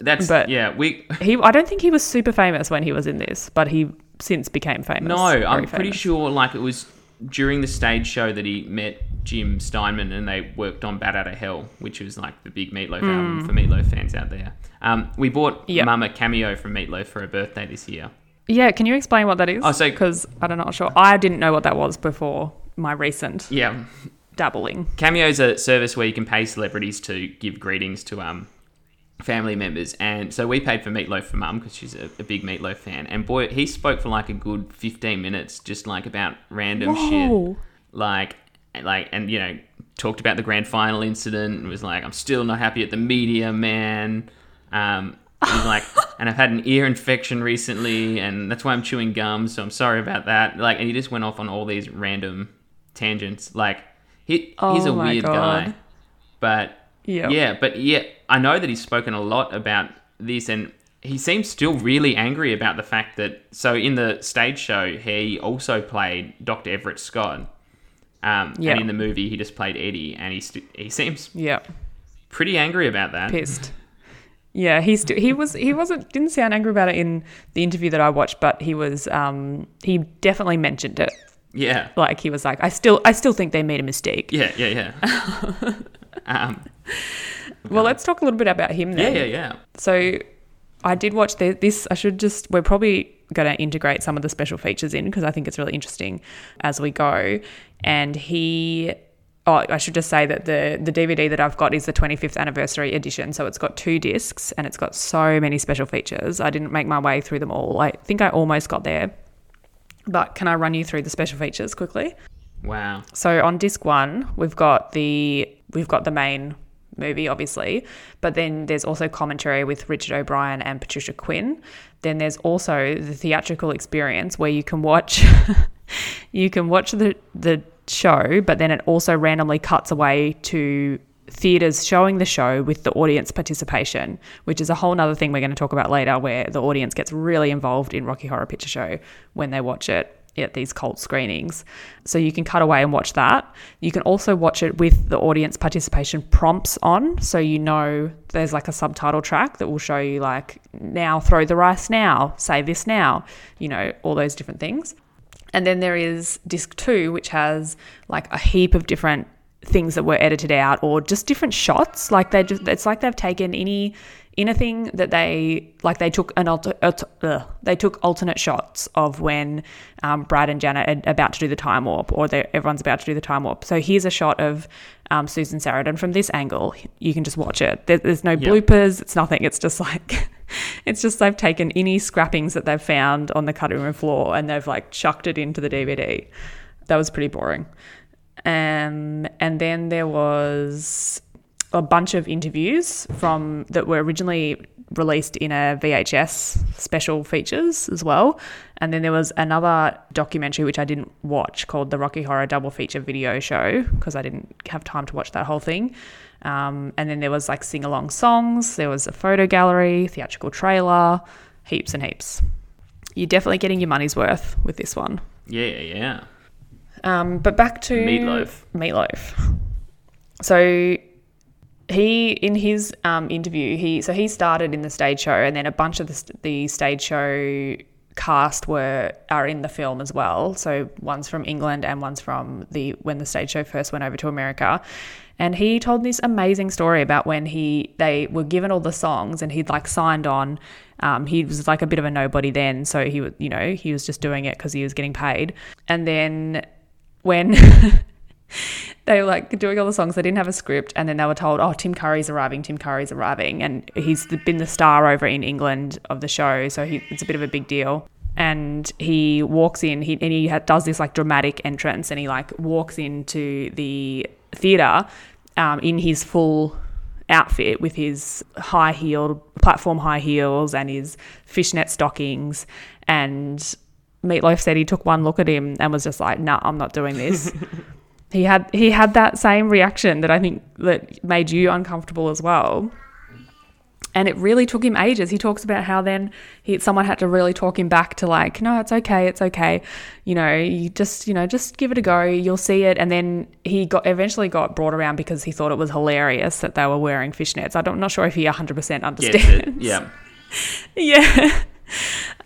[SPEAKER 2] that's
[SPEAKER 1] but-
[SPEAKER 2] yeah. We
[SPEAKER 1] He. I don't think he was super famous when he was in this, but he since became famous.
[SPEAKER 2] no. I'm pretty sure like it was during the stage show that he met Jim Steinman and they worked on Bat Out of Hell, which was like the big Meatloaf album for Meatloaf fans out there. Um, we bought.
[SPEAKER 1] Yep.
[SPEAKER 2] Mum a cameo from Meatloaf for her birthday this year.
[SPEAKER 1] Yeah, can you explain what that is?
[SPEAKER 2] Oh, so-
[SPEAKER 1] because I'm not sure. I didn't know what that was before my recent
[SPEAKER 2] Yeah,
[SPEAKER 1] dabbling.
[SPEAKER 2] Cameo's a service where you can pay celebrities to give greetings to um family members, and so we paid for Meatloaf for Mum because she's a, a big Meatloaf fan. And boy, he spoke for like a good fifteen minutes, just like about random shit, like like and you know talked about the grand final incident and was like, I'm still not happy at the media, man. Um, he's like, and I've had an ear infection recently, and that's why I'm chewing gum. So I'm sorry about that. Like, and he just went off on all these random tangents. Like, he he's a
[SPEAKER 1] Oh
[SPEAKER 2] weird
[SPEAKER 1] God.
[SPEAKER 2] guy, but
[SPEAKER 1] Yeah.
[SPEAKER 2] yeah, but yeah, I know that he's spoken a lot about this, and he seems still really angry about the fact that. So in the stage show, he also played Dr. Everett Scott. Um,
[SPEAKER 1] Yeah.
[SPEAKER 2] And in the movie, he just played Eddie, and he st- he seems
[SPEAKER 1] Yeah.
[SPEAKER 2] pretty angry about that.
[SPEAKER 1] pissed. Yeah, he st- he was he wasn't didn't sound angry about it in the interview that I watched, but he was um he definitely mentioned it.
[SPEAKER 2] Yeah,
[SPEAKER 1] Like he was like, I still I still think they made a mistake.
[SPEAKER 2] yeah, yeah, yeah. um,
[SPEAKER 1] Well, let's talk a little bit about him
[SPEAKER 2] yeah, yeah, yeah.
[SPEAKER 1] So I did watch the, this. I should just we're probably going to integrate some of the special features in because I think it's really interesting as we go. And he Oh, I should just say that the the DVD that I've got is the 25th anniversary edition, so it's got two discs and it's got so many special features. I didn't make my way through them all. I think I almost got there. But can I run you through the special features quickly?
[SPEAKER 2] Wow.
[SPEAKER 1] So on disc 1, we've got the we've got the main movie obviously, but then there's also commentary with Richard O'Brien and Patricia Quinn. Then there's also the theatrical experience where you can watch you can watch the the show, but then it also randomly cuts away to theaters showing the show with the audience participation, which is a whole nother thing we're going to talk about later, where the audience gets really involved in Rocky Horror Picture Show when they watch it at these cult screenings. So you can cut away and watch that. You can also watch it with the audience participation prompts on. So you know there's like a subtitle track that will show you, like, now throw the rice now, say this now, you know, all those different things. And then there is disc two, which has like a heap of different things that were edited out or just different shots. Like they just, it's like they've taken any anything that they like they took an alter, uh, they took alternate shots of when um, Brad and Janet are about to do the time warp or everyone's about to do the time warp. So here's a shot of um, Susan Sarandon from this angle. You can just watch it. There, there's no bloopers. It's nothing. It's just like it's just they've taken any scrappings that they've found on the cutting room floor and they've like chucked it into the DVD. That was pretty boring. Um, and then there was a bunch of interviews from that were originally released in a VHS special features as well. And then there was another documentary which I didn't watch called the Rocky Horror Double Feature Video Show because I didn't have time to watch that whole thing. Um, and then there was like sing along songs, there was a photo gallery, theatrical trailer, heaps and heaps. You're definitely getting your money's worth with this one.
[SPEAKER 2] Yeah, yeah.
[SPEAKER 1] Um, but back to
[SPEAKER 2] Meat Loaf.
[SPEAKER 1] Meatloaf. So he in his um, interview he so he started in the stage show and then a bunch of the, the stage show cast were are in the film as well. So one's from england and one's from the when the stage show first went over to america. And he told this amazing story about when he they were given all the songs and he'd like signed on. Um, he was like a bit of a nobody then so he was you know he was just doing it because he was getting paid. And then when they were like doing all the songs. They didn't have a script, and then they were told, "Oh, Tim Curry's arriving. Tim Curry's arriving," and he's been the star over in England of the show, so he, it's a bit of a big deal. And he walks in, he, and he does this like dramatic entrance, and he like walks into the theater um, in his full outfit with his high heeled platform high heels and his fishnet stockings and Meat Loaf said he took one look at him and was just like, "Nah, I'm not doing this." he had he had that same reaction that I think that made you uncomfortable as well. And it really took him ages. He talks about how then he someone had to really talk him back to like, no, it's okay, it's okay. You know, you just you know just give it a go. You'll see it. And then he got eventually got brought around because he thought it was hilarious that they were wearing fishnets. I'm not sure if he 100 percent understands.
[SPEAKER 2] Yeah.
[SPEAKER 1] yeah.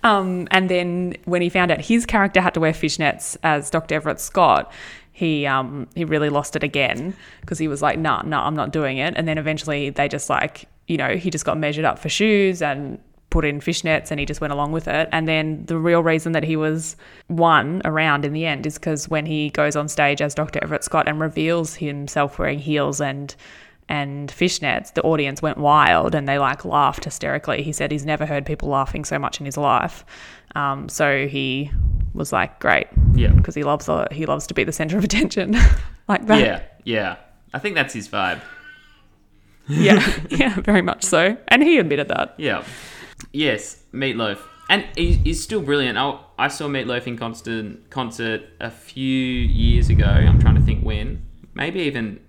[SPEAKER 1] Um, and then when he found out his character had to wear fishnets as Dr. Everett Scott, he um he really lost it again because he was like, nah, nah, I'm not doing it. And then eventually they just like, you know, he just got measured up for shoes and put in fishnets and he just went along with it. And then the real reason that he was won around in the end is because when he goes on stage as Dr. Everett Scott and reveals himself wearing heels and and fishnets, the audience went wild and they like laughed hysterically. He said he's never heard people laughing so much in his life. Um, so he was like, great,
[SPEAKER 2] Yeah.
[SPEAKER 1] because he loves uh, he loves to be the center of attention, like that.
[SPEAKER 2] Yeah. Yeah. I think that's his vibe.
[SPEAKER 1] yeah, yeah, very much so. And he admitted that.
[SPEAKER 2] Yeah. Yes, Meat Loaf. And he, he's still brilliant. I, I saw Meat Loaf in concert, concert a few years ago. I'm trying to think when. Maybe even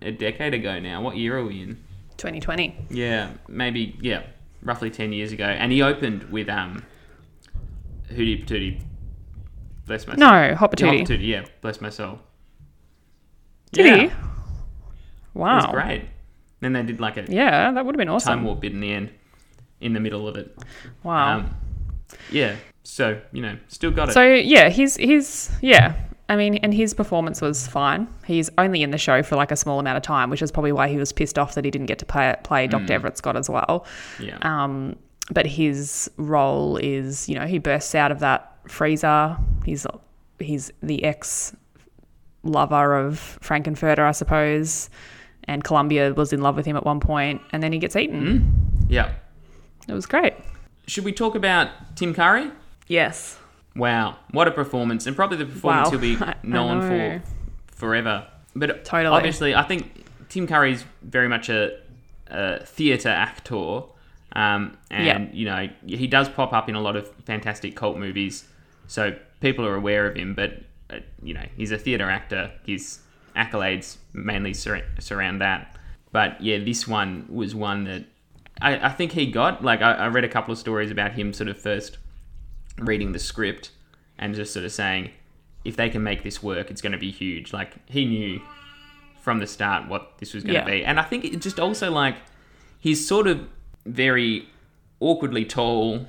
[SPEAKER 2] a decade ago now. What year are we in?
[SPEAKER 1] 2020.
[SPEAKER 2] Yeah, maybe, yeah, roughly 10 years ago. And he opened with um, Hootie Patootie. Bless my soul.
[SPEAKER 1] No, Hot
[SPEAKER 2] Yeah,
[SPEAKER 1] Patootie,
[SPEAKER 2] yeah, bless my soul.
[SPEAKER 1] Did
[SPEAKER 2] yeah,
[SPEAKER 1] he?
[SPEAKER 2] It
[SPEAKER 1] Wow.
[SPEAKER 2] was great. Then they did like a
[SPEAKER 1] Yeah, that would have been awesome.
[SPEAKER 2] time warp bit in the end, in the middle of it.
[SPEAKER 1] Wow.
[SPEAKER 2] Um, yeah, so, you know, still got it.
[SPEAKER 1] So yeah, his his yeah. I mean, and his performance was fine. He's only in the show for like a small amount of time, which is probably why he was pissed off that he didn't get to play, play Dr. Everett Scott as well.
[SPEAKER 2] yeah.
[SPEAKER 1] Um, but his role is, you know, he bursts out of that freezer. He's he's the ex lover of Frank-N-Furter, I suppose, and Columbia was in love with him at one point, and then he gets eaten. Mm-hmm.
[SPEAKER 2] yeah.
[SPEAKER 1] It was great.
[SPEAKER 2] Should we talk about Tim Curry?
[SPEAKER 1] Yes.
[SPEAKER 2] Wow, what a performance, and probably the performance
[SPEAKER 1] Wow.
[SPEAKER 2] he'll be known
[SPEAKER 1] know.
[SPEAKER 2] for forever. But
[SPEAKER 1] Totally.
[SPEAKER 2] obviously, I think Tim Curry's very much a, a theatre actor, um, and
[SPEAKER 1] Yeah.
[SPEAKER 2] you know he does pop up in a lot of fantastic cult movies, so people are aware of him. But uh, you know he's a theatre actor. His accolades mainly sur- surround that. But yeah, this one was one that I, I think he got. Like I, I read a couple of stories about him sort of first reading the script and just sort of saying, if they can make this work, it's going to be huge. Like he knew from the start what this was going
[SPEAKER 1] Yeah.
[SPEAKER 2] to be, and I think it just also like he's sort of very awkwardly tall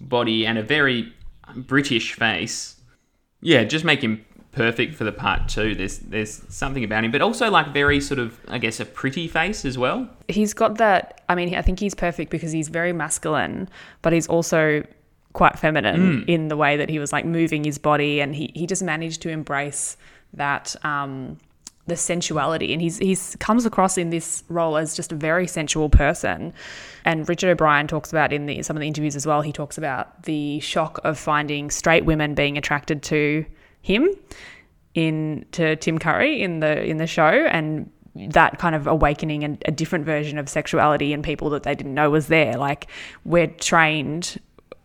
[SPEAKER 2] body and a very British face. Yeah, just make him perfect for the part too. There's there's something about him, but also like very sort of I guess a pretty face as well.
[SPEAKER 1] he's got that i mean i think he's perfect because he's very masculine but he's also quite feminine in the way that he was like moving his body and he, he just managed to embrace that um the sensuality. And he's he's comes across in this role as just a very sensual person. And Richard O'Brien talks about in the some of the interviews as well he talks about the shock of finding straight women being attracted to him in to Tim Curry in the in the show. And that kind of awakening and a different version of sexuality in people that they didn't know was there. Like we're trained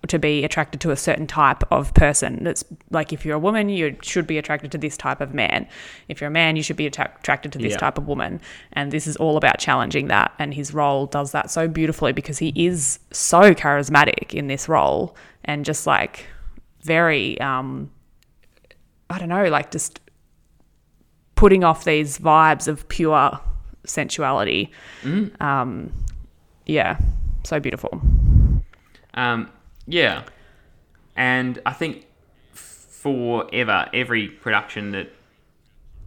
[SPEAKER 1] to be attracted to a certain type of person that's like if you're a woman you should be attracted to this type of man if you're a man you should be atta- attracted to this
[SPEAKER 2] Yeah.
[SPEAKER 1] type of woman and this is all about challenging that and his role does that so beautifully because he is so charismatic in this role and just like very um I don't know, like just putting off these vibes of pure sensuality. Um, yeah, so beautiful.
[SPEAKER 2] Um, yeah, and I think forever every production that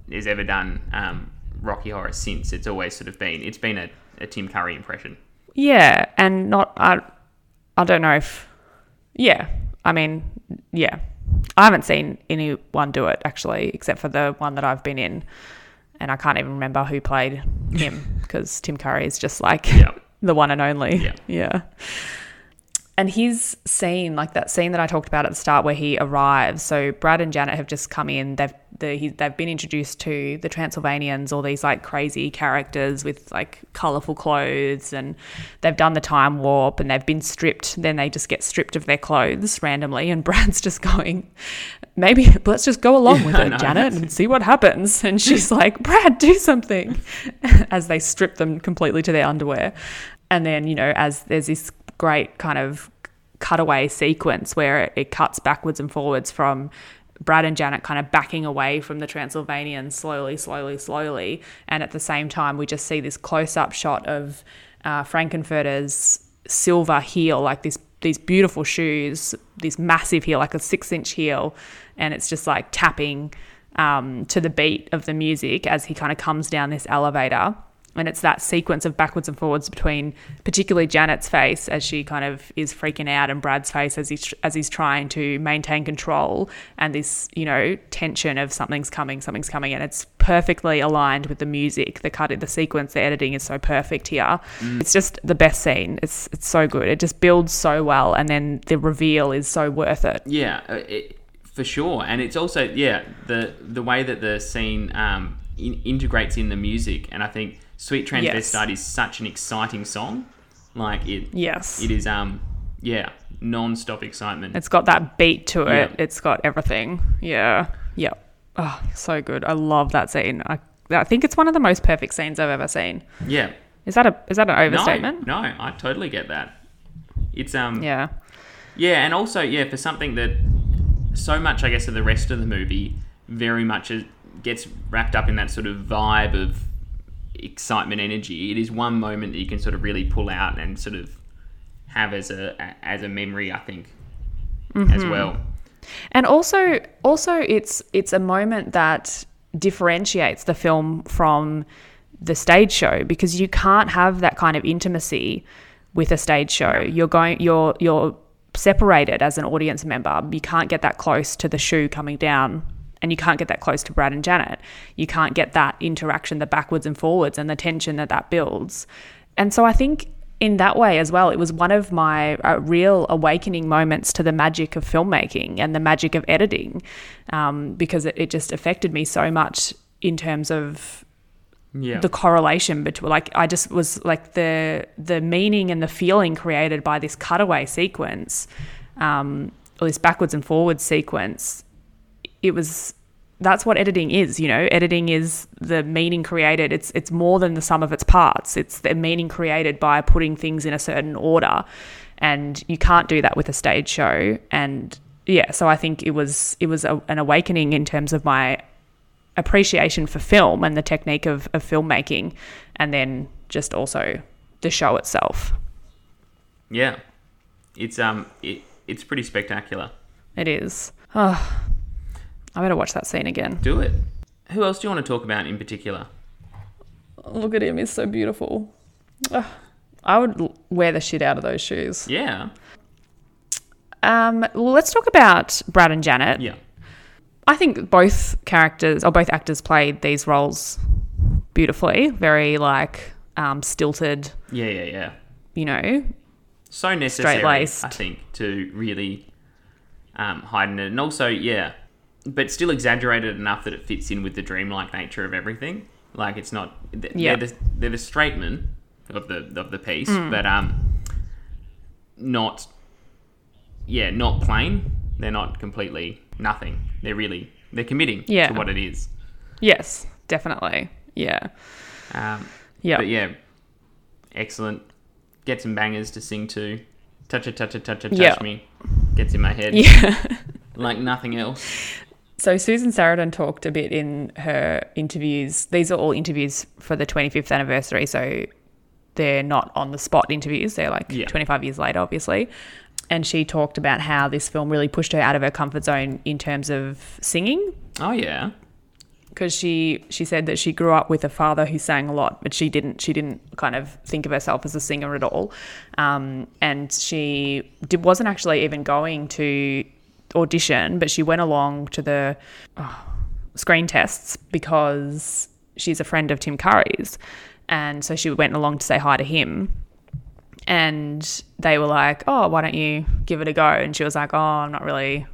[SPEAKER 2] is ever done um, Rocky Horror since it's always sort of been it's been a, a Tim Curry impression.
[SPEAKER 1] Yeah, and not I, I don't know if, yeah, I mean, yeah, I haven't seen anyone do it actually, except for the one that I've been in, and I can't even remember who played him because Tim Curry is just like
[SPEAKER 2] Yeah.
[SPEAKER 1] the one and only.
[SPEAKER 2] Yeah.
[SPEAKER 1] yeah. And his scene, like that scene that I talked about at the start, where he arrives. So Brad and Janet have just come in. They've the, he, they've been introduced to the Transylvanians, all these like crazy characters with like colorful clothes, and they've done the time warp and they've been stripped. Then they just get stripped of their clothes randomly, and Brad's just going, maybe let's just go along with it,
[SPEAKER 2] know,
[SPEAKER 1] Janet, and see what happens. And she's like, Brad, do something, as they strip them completely to their underwear. And then you know, as there's this great kind of cutaway sequence where it, cuts backwards and forwards from Brad and Janet kind of backing away from the Transylvanians slowly, slowly, slowly. And at the same time, we just see this close up shot of uh, Frank-N-Furter's silver heel, like this these beautiful shoes, this massive heel, like a six inch heel. And it's just like tapping um, to the beat of the music as he kind of comes down this elevator and it's that sequence of backwards and forwards between particularly Janet's face as she kind of is freaking out and Brad's face as he's as he's trying to maintain control and this you know tension of something's coming something's coming. And it's perfectly aligned with the music. The cut the sequence the editing is so perfect here. It's just the best scene. It's it's so good. It just builds so well and then the reveal is so worth it.
[SPEAKER 2] Yeah, uh, it, for sure, and it's also yeah the the way that the scene um, in, integrates in the music, and I think "Sweet Transvestite" is such an exciting song. Like it,
[SPEAKER 1] yes
[SPEAKER 2] it is um yeah non-stop excitement.
[SPEAKER 1] It's got that beat to it.
[SPEAKER 2] Yeah.
[SPEAKER 1] It's got everything. Yeah. Yep. Oh, so good. I love that scene. I, I think it's one of the most perfect scenes I've ever seen.
[SPEAKER 2] yeah,
[SPEAKER 1] Is that a is that an overstatement?
[SPEAKER 2] No, no, I totally get that. It's um
[SPEAKER 1] Yeah.
[SPEAKER 2] Yeah, and also yeah, for something that so much I guess of the rest of the movie very much gets wrapped up in that sort of vibe of excitement energy. It is one moment that you can sort of really pull out and sort of have as a as a memory, I think, as mm-hmm. well.
[SPEAKER 1] And also also it's it's a moment that differentiates the film from the stage show because you can't have that kind of intimacy with a stage show. You're going you're you're separated as an audience member. You can't get that close to the shoe coming down and you can't get that close to Brad and Janet. You can't get that interaction, the backwards and forwards and the tension that that builds. And so I think in that way as well, it was one of my uh, real awakening moments to the magic of filmmaking and the magic of editing um, because it, it just affected me so much in terms of
[SPEAKER 2] Yeah.
[SPEAKER 1] the correlation between like I just was like the the meaning and the feeling created by this cutaway sequence um or this backwards and forwards sequence it was that's what editing is, you know. Editing is the meaning created. It's it's more than the sum of its parts. It's the meaning created by putting things in a certain order. And you can't do that with a stage show. And yeah, so I think it was it was a, an awakening in terms of my appreciation for film and the technique of, of filmmaking and then just also the show itself.
[SPEAKER 2] Yeah, it's um, it, it's pretty spectacular.
[SPEAKER 1] It is. Oh, I better watch that scene again.
[SPEAKER 2] Do it. Who else do you want to talk about in particular?
[SPEAKER 1] Look at him, he's so beautiful. Ugh. I would wear the shit out of those shoes.
[SPEAKER 2] Yeah,
[SPEAKER 1] Um, well, let's talk about Brad and Janet.
[SPEAKER 2] yeah,
[SPEAKER 1] I think both characters or both actors played these roles beautifully. Very like um, stilted,
[SPEAKER 2] yeah, yeah, yeah.
[SPEAKER 1] you know.
[SPEAKER 2] So necessary. I think, to really um, heighten it, and also, yeah, but still exaggerated enough that it fits in with the dreamlike nature of everything. Like it's not, th-
[SPEAKER 1] Yeah.
[SPEAKER 2] they're, the, they're the straight men of the of the piece,
[SPEAKER 1] Mm.
[SPEAKER 2] but um, not, yeah, not plain. They're not completely nothing. They're really they're committing
[SPEAKER 1] Yeah.
[SPEAKER 2] to what it is.
[SPEAKER 1] Yes, definitely. Yeah.
[SPEAKER 2] Um,
[SPEAKER 1] Yeah.
[SPEAKER 2] But yeah, excellent. Get some bangers to sing to. Touch it, touch it, touch it, touch
[SPEAKER 1] Yeah.
[SPEAKER 2] me. Gets in my head
[SPEAKER 1] Yeah.
[SPEAKER 2] like nothing else.
[SPEAKER 1] So Susan Sarandon talked a bit in her interviews. These are all interviews for the 25th anniversary, so they're not on the spot interviews. They're like
[SPEAKER 2] Yeah.
[SPEAKER 1] 25 years later, obviously. And she talked about how this film really pushed her out of her comfort zone in terms of singing,
[SPEAKER 2] Oh yeah.
[SPEAKER 1] because she she said that she grew up with a father who sang a lot, but she didn't she didn't kind of think of herself as a singer at all, um, and she did, wasn't actually even going to audition, but she went along to the oh, screen tests because she's a friend of Tim Curry's, and so she went along to say hi to him. And they were like, "Oh, why don't you give it a go?" And she was like, "Oh, I'm not really,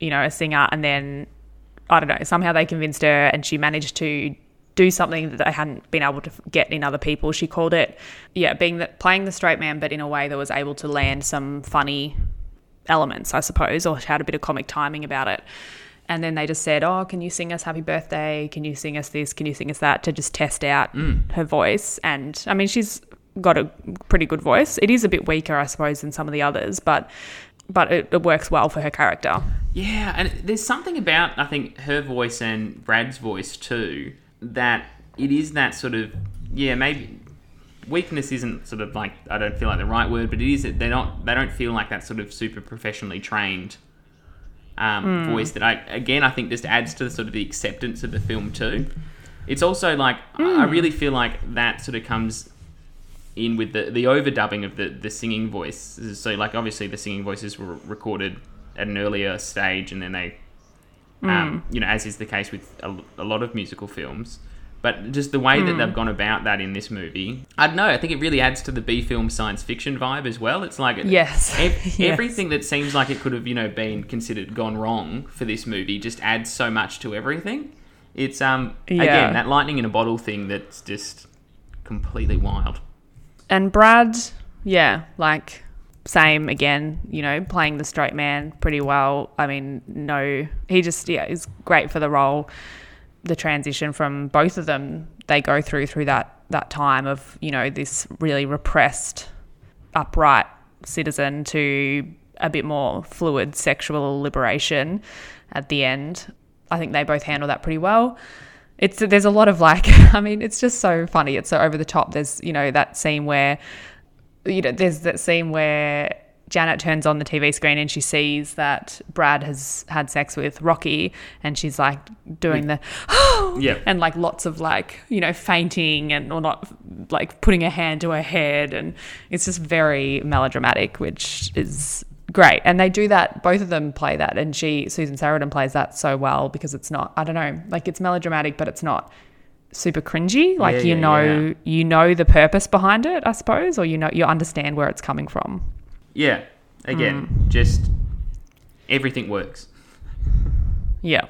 [SPEAKER 1] you know, a singer." And then I don't know, somehow they convinced her and she managed to do something that they hadn't been able to get in other people. She called it, yeah, being the, playing the straight man, but in a way that was able to land some funny elements, I suppose, or had a bit of comic timing about it. And then they just said, Oh, can you sing us happy birthday? Can you sing us this? Can you sing us that? To just test out mm. her voice. And I mean, she's got a pretty good voice. It is a bit weaker, I suppose, than some of the others, but but it, it works well for her character.
[SPEAKER 2] Yeah, and there's something about I think her voice and Brad's voice too that it is that sort of yeah maybe weakness isn't sort of like I don't feel like the right word, but it is that they're not they don't feel like that sort of super professionally trained um, voice that I again I think just adds to the sort of the acceptance of the film too. It's also like I I really feel like that sort of comes in with the the overdubbing of the the singing voice. So like obviously the singing voices were recorded at an earlier stage, and then they, um, you know, as is the case with a, a lot of musical films. But just the way that they've gone about that in this movie, I don't know. I think it really adds to the B film science fiction vibe as well. It's like
[SPEAKER 1] Yes.
[SPEAKER 2] ev-
[SPEAKER 1] Yes.
[SPEAKER 2] everything that seems like it could have you know been considered gone wrong for this movie just adds so much to everything. It's um
[SPEAKER 1] Yeah.
[SPEAKER 2] again that lightning in a bottle thing that's just completely wild.
[SPEAKER 1] And Brad, yeah, like same again, you know, playing the straight man pretty well. I mean, no, he just yeah is great for the role. The transition from both of them they go through through that that time of you know this really repressed, upright citizen to a bit more fluid sexual liberation at the end. I think they both handle that pretty well. It's there's a lot of like i mean it's just so funny. It's so over the top. There's you know that scene where you know there's that scene where janet turns on the tv screen and she sees that brad has had sex with rocky and she's like doing the
[SPEAKER 2] Yeah.
[SPEAKER 1] and like lots of like you know fainting and or not like putting her hand to her head and it's just very melodramatic which is great and they do that both of them play that and she susan sarandon plays that so well because it's not i don't know like it's melodramatic but it's not super cringy like
[SPEAKER 2] Yeah,
[SPEAKER 1] you
[SPEAKER 2] yeah,
[SPEAKER 1] know
[SPEAKER 2] yeah.
[SPEAKER 1] you know the purpose behind it i suppose or you know you understand where it's coming from
[SPEAKER 2] Yeah. Again,
[SPEAKER 1] Mm.
[SPEAKER 2] just everything works.
[SPEAKER 1] yeah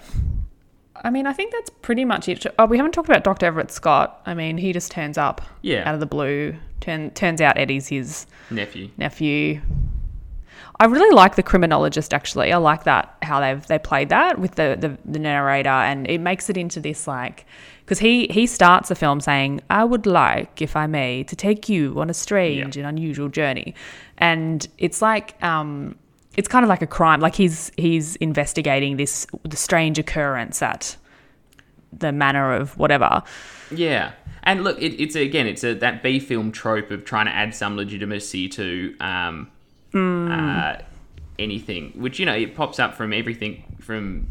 [SPEAKER 1] i mean i think that's pretty much it oh we haven't talked about dr everett scott i mean he just turns up
[SPEAKER 2] Yeah.
[SPEAKER 1] out of the blue Turn, turns out eddie's his
[SPEAKER 2] Nephew.
[SPEAKER 1] nephew. I really like the criminologist. Actually, I like that how they've they played that with the the, the narrator, and it makes it into this like because he he starts the film saying, "I would like, if I may, to take you on a strange and unusual journey," and it's like um, it's kind of like a crime. Like he's he's investigating this the strange occurrence at the manor of whatever.
[SPEAKER 2] Yeah, and look, it, it's again, it's a that B film trope of trying to add some legitimacy to um, uh, anything, which you know it pops up from everything from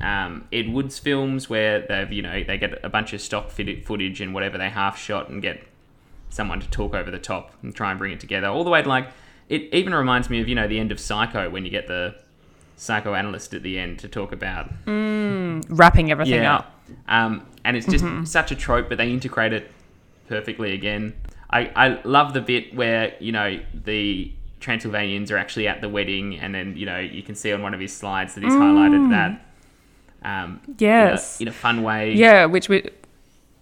[SPEAKER 2] um, Ed Wood's films where they've you know they get a bunch of stock fit- footage and whatever they half shot and get someone to talk over the top and try and bring it together, all the way to like it even reminds me of you know the end of Psycho when you get the psychoanalyst at the end to talk about
[SPEAKER 1] Wrapping everything up.
[SPEAKER 2] um, and it's just such a trope, but they integrate it perfectly again. I, I love the bit where, you know, the Transylvanians are actually at the wedding, and then, you know, you can see on one of his slides that he's highlighted that. Um, in a-
[SPEAKER 1] Yes.
[SPEAKER 2] In a, fun way.
[SPEAKER 1] Yeah, which we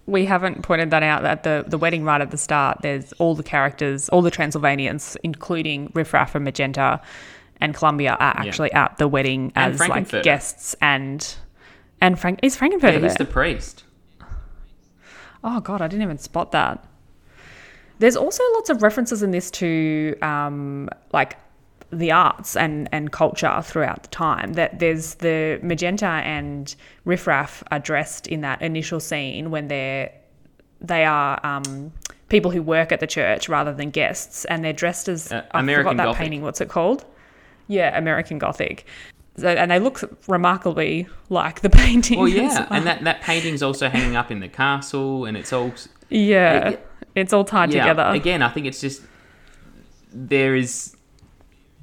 [SPEAKER 1] we haven't pointed that out at the the wedding right at the start. There's all the characters, all the Transylvanians, including Riff Raff and Magenta and Columbia, are actually at the wedding
[SPEAKER 2] And
[SPEAKER 1] as like guests and and Frank is Frank-N-Furter
[SPEAKER 2] Yeah, he's
[SPEAKER 1] there.
[SPEAKER 2] the priest.
[SPEAKER 1] Oh god, I didn't even spot that. There's also lots of references in this to um, like the arts and, and culture throughout the time. That there's the magenta and Riff Raff are dressed in that initial scene when they're they are um, people who work at the church rather than guests, and they're dressed as
[SPEAKER 2] Uh,
[SPEAKER 1] I
[SPEAKER 2] American
[SPEAKER 1] forgot that
[SPEAKER 2] Gothic.
[SPEAKER 1] painting. What's it called? Yeah, American Gothic. So, and they look remarkably like the painting.
[SPEAKER 2] Well, yeah,
[SPEAKER 1] well.
[SPEAKER 2] and that, that painting's also hanging up in the castle, and it's all
[SPEAKER 1] yeah,
[SPEAKER 2] Yeah.
[SPEAKER 1] it's all tied
[SPEAKER 2] yeah,
[SPEAKER 1] together.
[SPEAKER 2] Again, I think it's just there is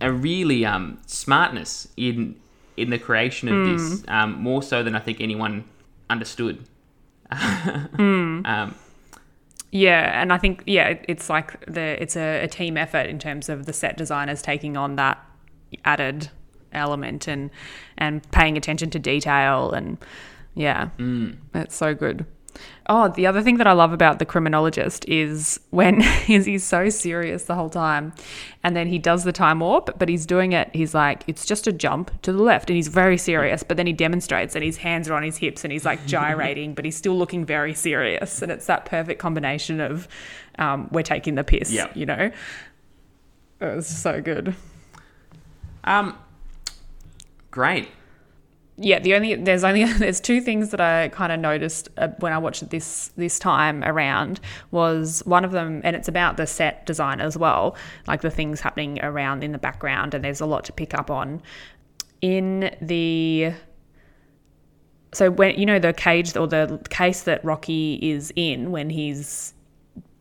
[SPEAKER 2] a really um, smartness in in the creation of
[SPEAKER 1] Hmm.
[SPEAKER 2] this, um, more so than I think anyone understood. um,
[SPEAKER 1] Yeah, and I think yeah, it's like the it's a, a team effort in terms of the set designers taking on that added element and and paying attention to detail and yeah, mm. it's so good. Oh, the other thing that I love about the criminologist is when is he's so serious the whole time, and then he does the time warp, but he's doing it. He's like, it's just a jump to the left, and he's very serious. But then he demonstrates, and his hands are on his hips, and he's like gyrating, but he's still looking very serious. And it's that perfect combination of um, we're taking the piss,
[SPEAKER 2] Yep.
[SPEAKER 1] you know. It was so good.
[SPEAKER 2] um, great.
[SPEAKER 1] Yeah the only there's only there's two things that i kind of noticed uh, when i watched it this this time around was one of them and it's about the set design as well like the things happening around in the background and there's a lot to pick up on. In the so when you know the cage or the case that rocky is in when he's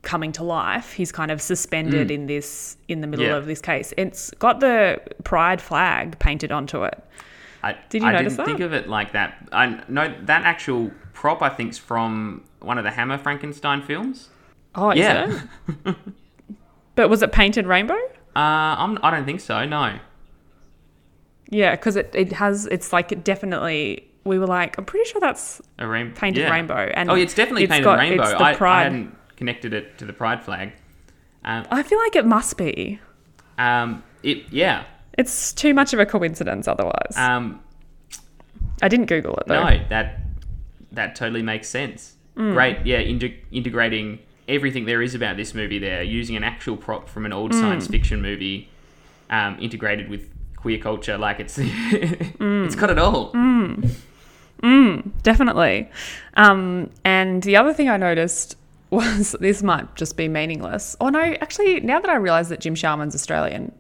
[SPEAKER 1] coming to life he's kind of suspended in this in the middle
[SPEAKER 2] Yeah.
[SPEAKER 1] of this case. It's got the pride flag painted onto it
[SPEAKER 2] I,
[SPEAKER 1] Did you
[SPEAKER 2] I
[SPEAKER 1] notice
[SPEAKER 2] didn't think of it like that. I know that actual prop. I think's from one of the Hammer Frankenstein films.
[SPEAKER 1] Oh, is
[SPEAKER 2] Yeah.
[SPEAKER 1] but was it painted rainbow?
[SPEAKER 2] Uh, I'm, I don't think so. No.
[SPEAKER 1] Yeah, because it, it has, it's like definitely, we were like, I'm pretty sure that's
[SPEAKER 2] A rain-
[SPEAKER 1] painted
[SPEAKER 2] yeah.
[SPEAKER 1] rainbow. And
[SPEAKER 2] oh, it's definitely
[SPEAKER 1] it's
[SPEAKER 2] painted
[SPEAKER 1] got-
[SPEAKER 2] rainbow.
[SPEAKER 1] It's the
[SPEAKER 2] I, I hadn't connected it to the pride flag. Um,
[SPEAKER 1] I feel like it must be.
[SPEAKER 2] um, it yeah.
[SPEAKER 1] It's too much of a coincidence otherwise.
[SPEAKER 2] Um,
[SPEAKER 1] I didn't Google it though.
[SPEAKER 2] no, that that totally makes sense.
[SPEAKER 1] Mm.
[SPEAKER 2] Great, yeah. Inte- integrating everything there is about this movie there, using an actual prop from an old
[SPEAKER 1] Mm.
[SPEAKER 2] science fiction movie, um, integrated with queer culture. Like it's
[SPEAKER 1] Mm.
[SPEAKER 2] it's got it all.
[SPEAKER 1] Definitely. Um, and the other thing I noticed was this might just be meaningless. Oh no, actually, now that I realise that Jim Sharman's Australian,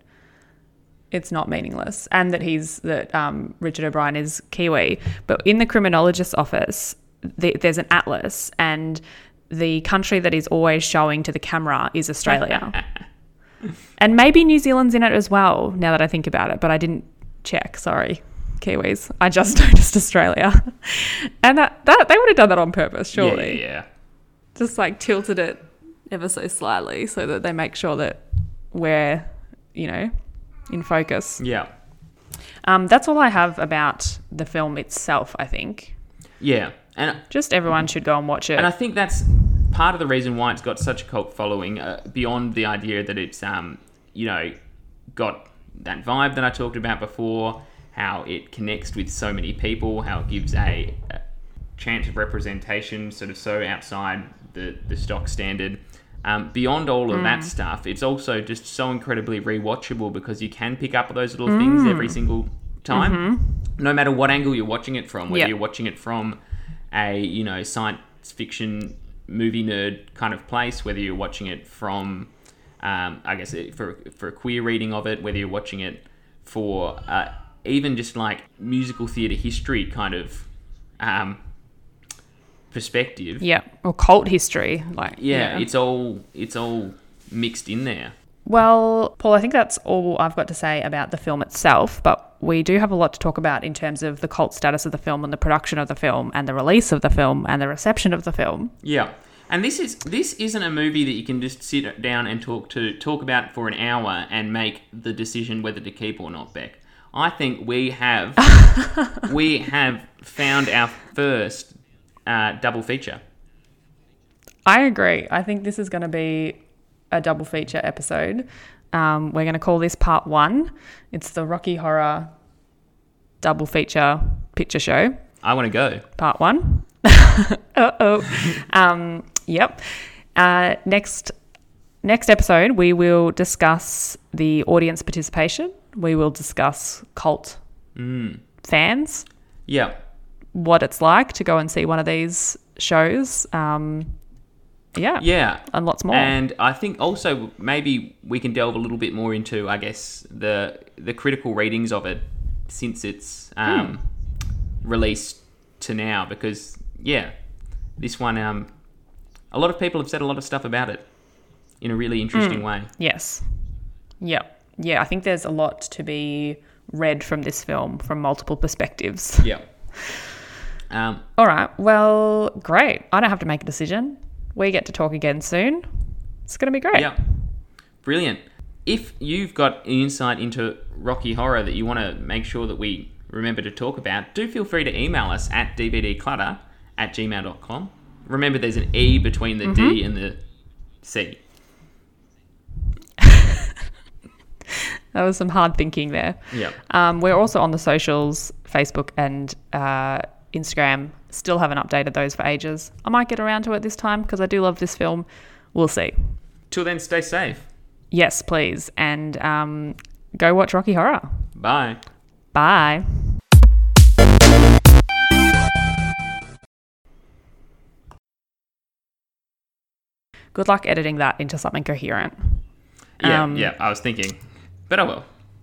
[SPEAKER 1] it's not meaningless, and that he's that um, Richard O'Brien is Kiwi. But in the criminologist's office, the, there's an atlas, and the country that is always showing to the camera is Australia, and maybe New Zealand's in it as well. Now that I think about it, but I didn't check. Sorry. Kiwis. I just noticed Australia. And that, that they would have done that on purpose, surely.
[SPEAKER 2] yeah, yeah.
[SPEAKER 1] Just like tilted it ever so slightly so that they make sure that we're, you know, in focus.
[SPEAKER 2] Yeah.
[SPEAKER 1] Um, that's all I have about the film itself, I think.
[SPEAKER 2] Yeah. And
[SPEAKER 1] Just everyone should go and watch it.
[SPEAKER 2] and I think that's part of the reason why it's got such a cult following uh, beyond the idea that it's um you know got that vibe that I talked about before, how it connects with so many people, how it gives a, a chance of representation, sort of so outside the, the stock standard. Um, beyond all of that stuff, it's also just so incredibly rewatchable because you can pick up those little things every single time, no matter what angle you're watching it from. Whether
[SPEAKER 1] Yep.
[SPEAKER 2] you're watching it from a you know science fiction movie nerd kind of place, whether you're watching it from, um, I guess for for a queer reading of it, whether you're watching it for uh, even just like musical theatre history kind of um, perspective.
[SPEAKER 1] Yeah. Or cult history. Like
[SPEAKER 2] Yeah, it's all it's all mixed in there.
[SPEAKER 1] Well, Paul, I think that's all I've got to say about the film itself, but we do have a lot to talk about in terms of the cult status of the film and the production of the film and the release of the film and the reception of the film.
[SPEAKER 2] Yeah. And this is this isn't a movie that you can just sit down and talk to talk about for an hour and make the decision whether to keep or not, Beck. I think we have we have found our first uh, double feature.
[SPEAKER 1] I agree. I think this is going to be a double feature episode. Um, we're going to call this part one. It's the Rocky Horror double feature picture show.
[SPEAKER 2] I want to go.
[SPEAKER 1] part one. uh oh. Um, yep. Uh, next next episode, we will discuss the audience participation. We will discuss cult fans,
[SPEAKER 2] Yeah.
[SPEAKER 1] What it's like to go and see one of these shows. Um, yeah,
[SPEAKER 2] Yeah.
[SPEAKER 1] and lots more.
[SPEAKER 2] And I think also maybe we can delve a little bit more into, I guess, the the critical readings of it since its um, release to now, because yeah, this one, um, a lot of people have said a lot of stuff about it in a really interesting way.
[SPEAKER 1] yes. Yep. Yeah, I think there's a lot to be read from this film from multiple perspectives.
[SPEAKER 2] Yeah. Um,
[SPEAKER 1] All right. Well, great. I don't have to make a decision. We get to talk again soon. It's going to be great.
[SPEAKER 2] Yeah. Brilliant. If you've got an insight into Rocky Horror that you want to make sure that we remember to talk about, do feel free to email us at dvdclutter at gmail.com. Remember, there's an E between the D and the C.
[SPEAKER 1] That was some hard thinking there.
[SPEAKER 2] Yep.
[SPEAKER 1] Um, we're also on the socials Facebook and uh, Instagram. Still haven't updated those for ages. I might get around to it this time because I do love this film. We'll see.
[SPEAKER 2] Till then, stay safe.
[SPEAKER 1] Yes, please. And um, go watch Rocky Horror.
[SPEAKER 2] Bye.
[SPEAKER 1] Bye. Good luck editing that into something coherent.
[SPEAKER 2] Yeah,
[SPEAKER 1] Um,
[SPEAKER 2] yeah, I was thinking. But oh well.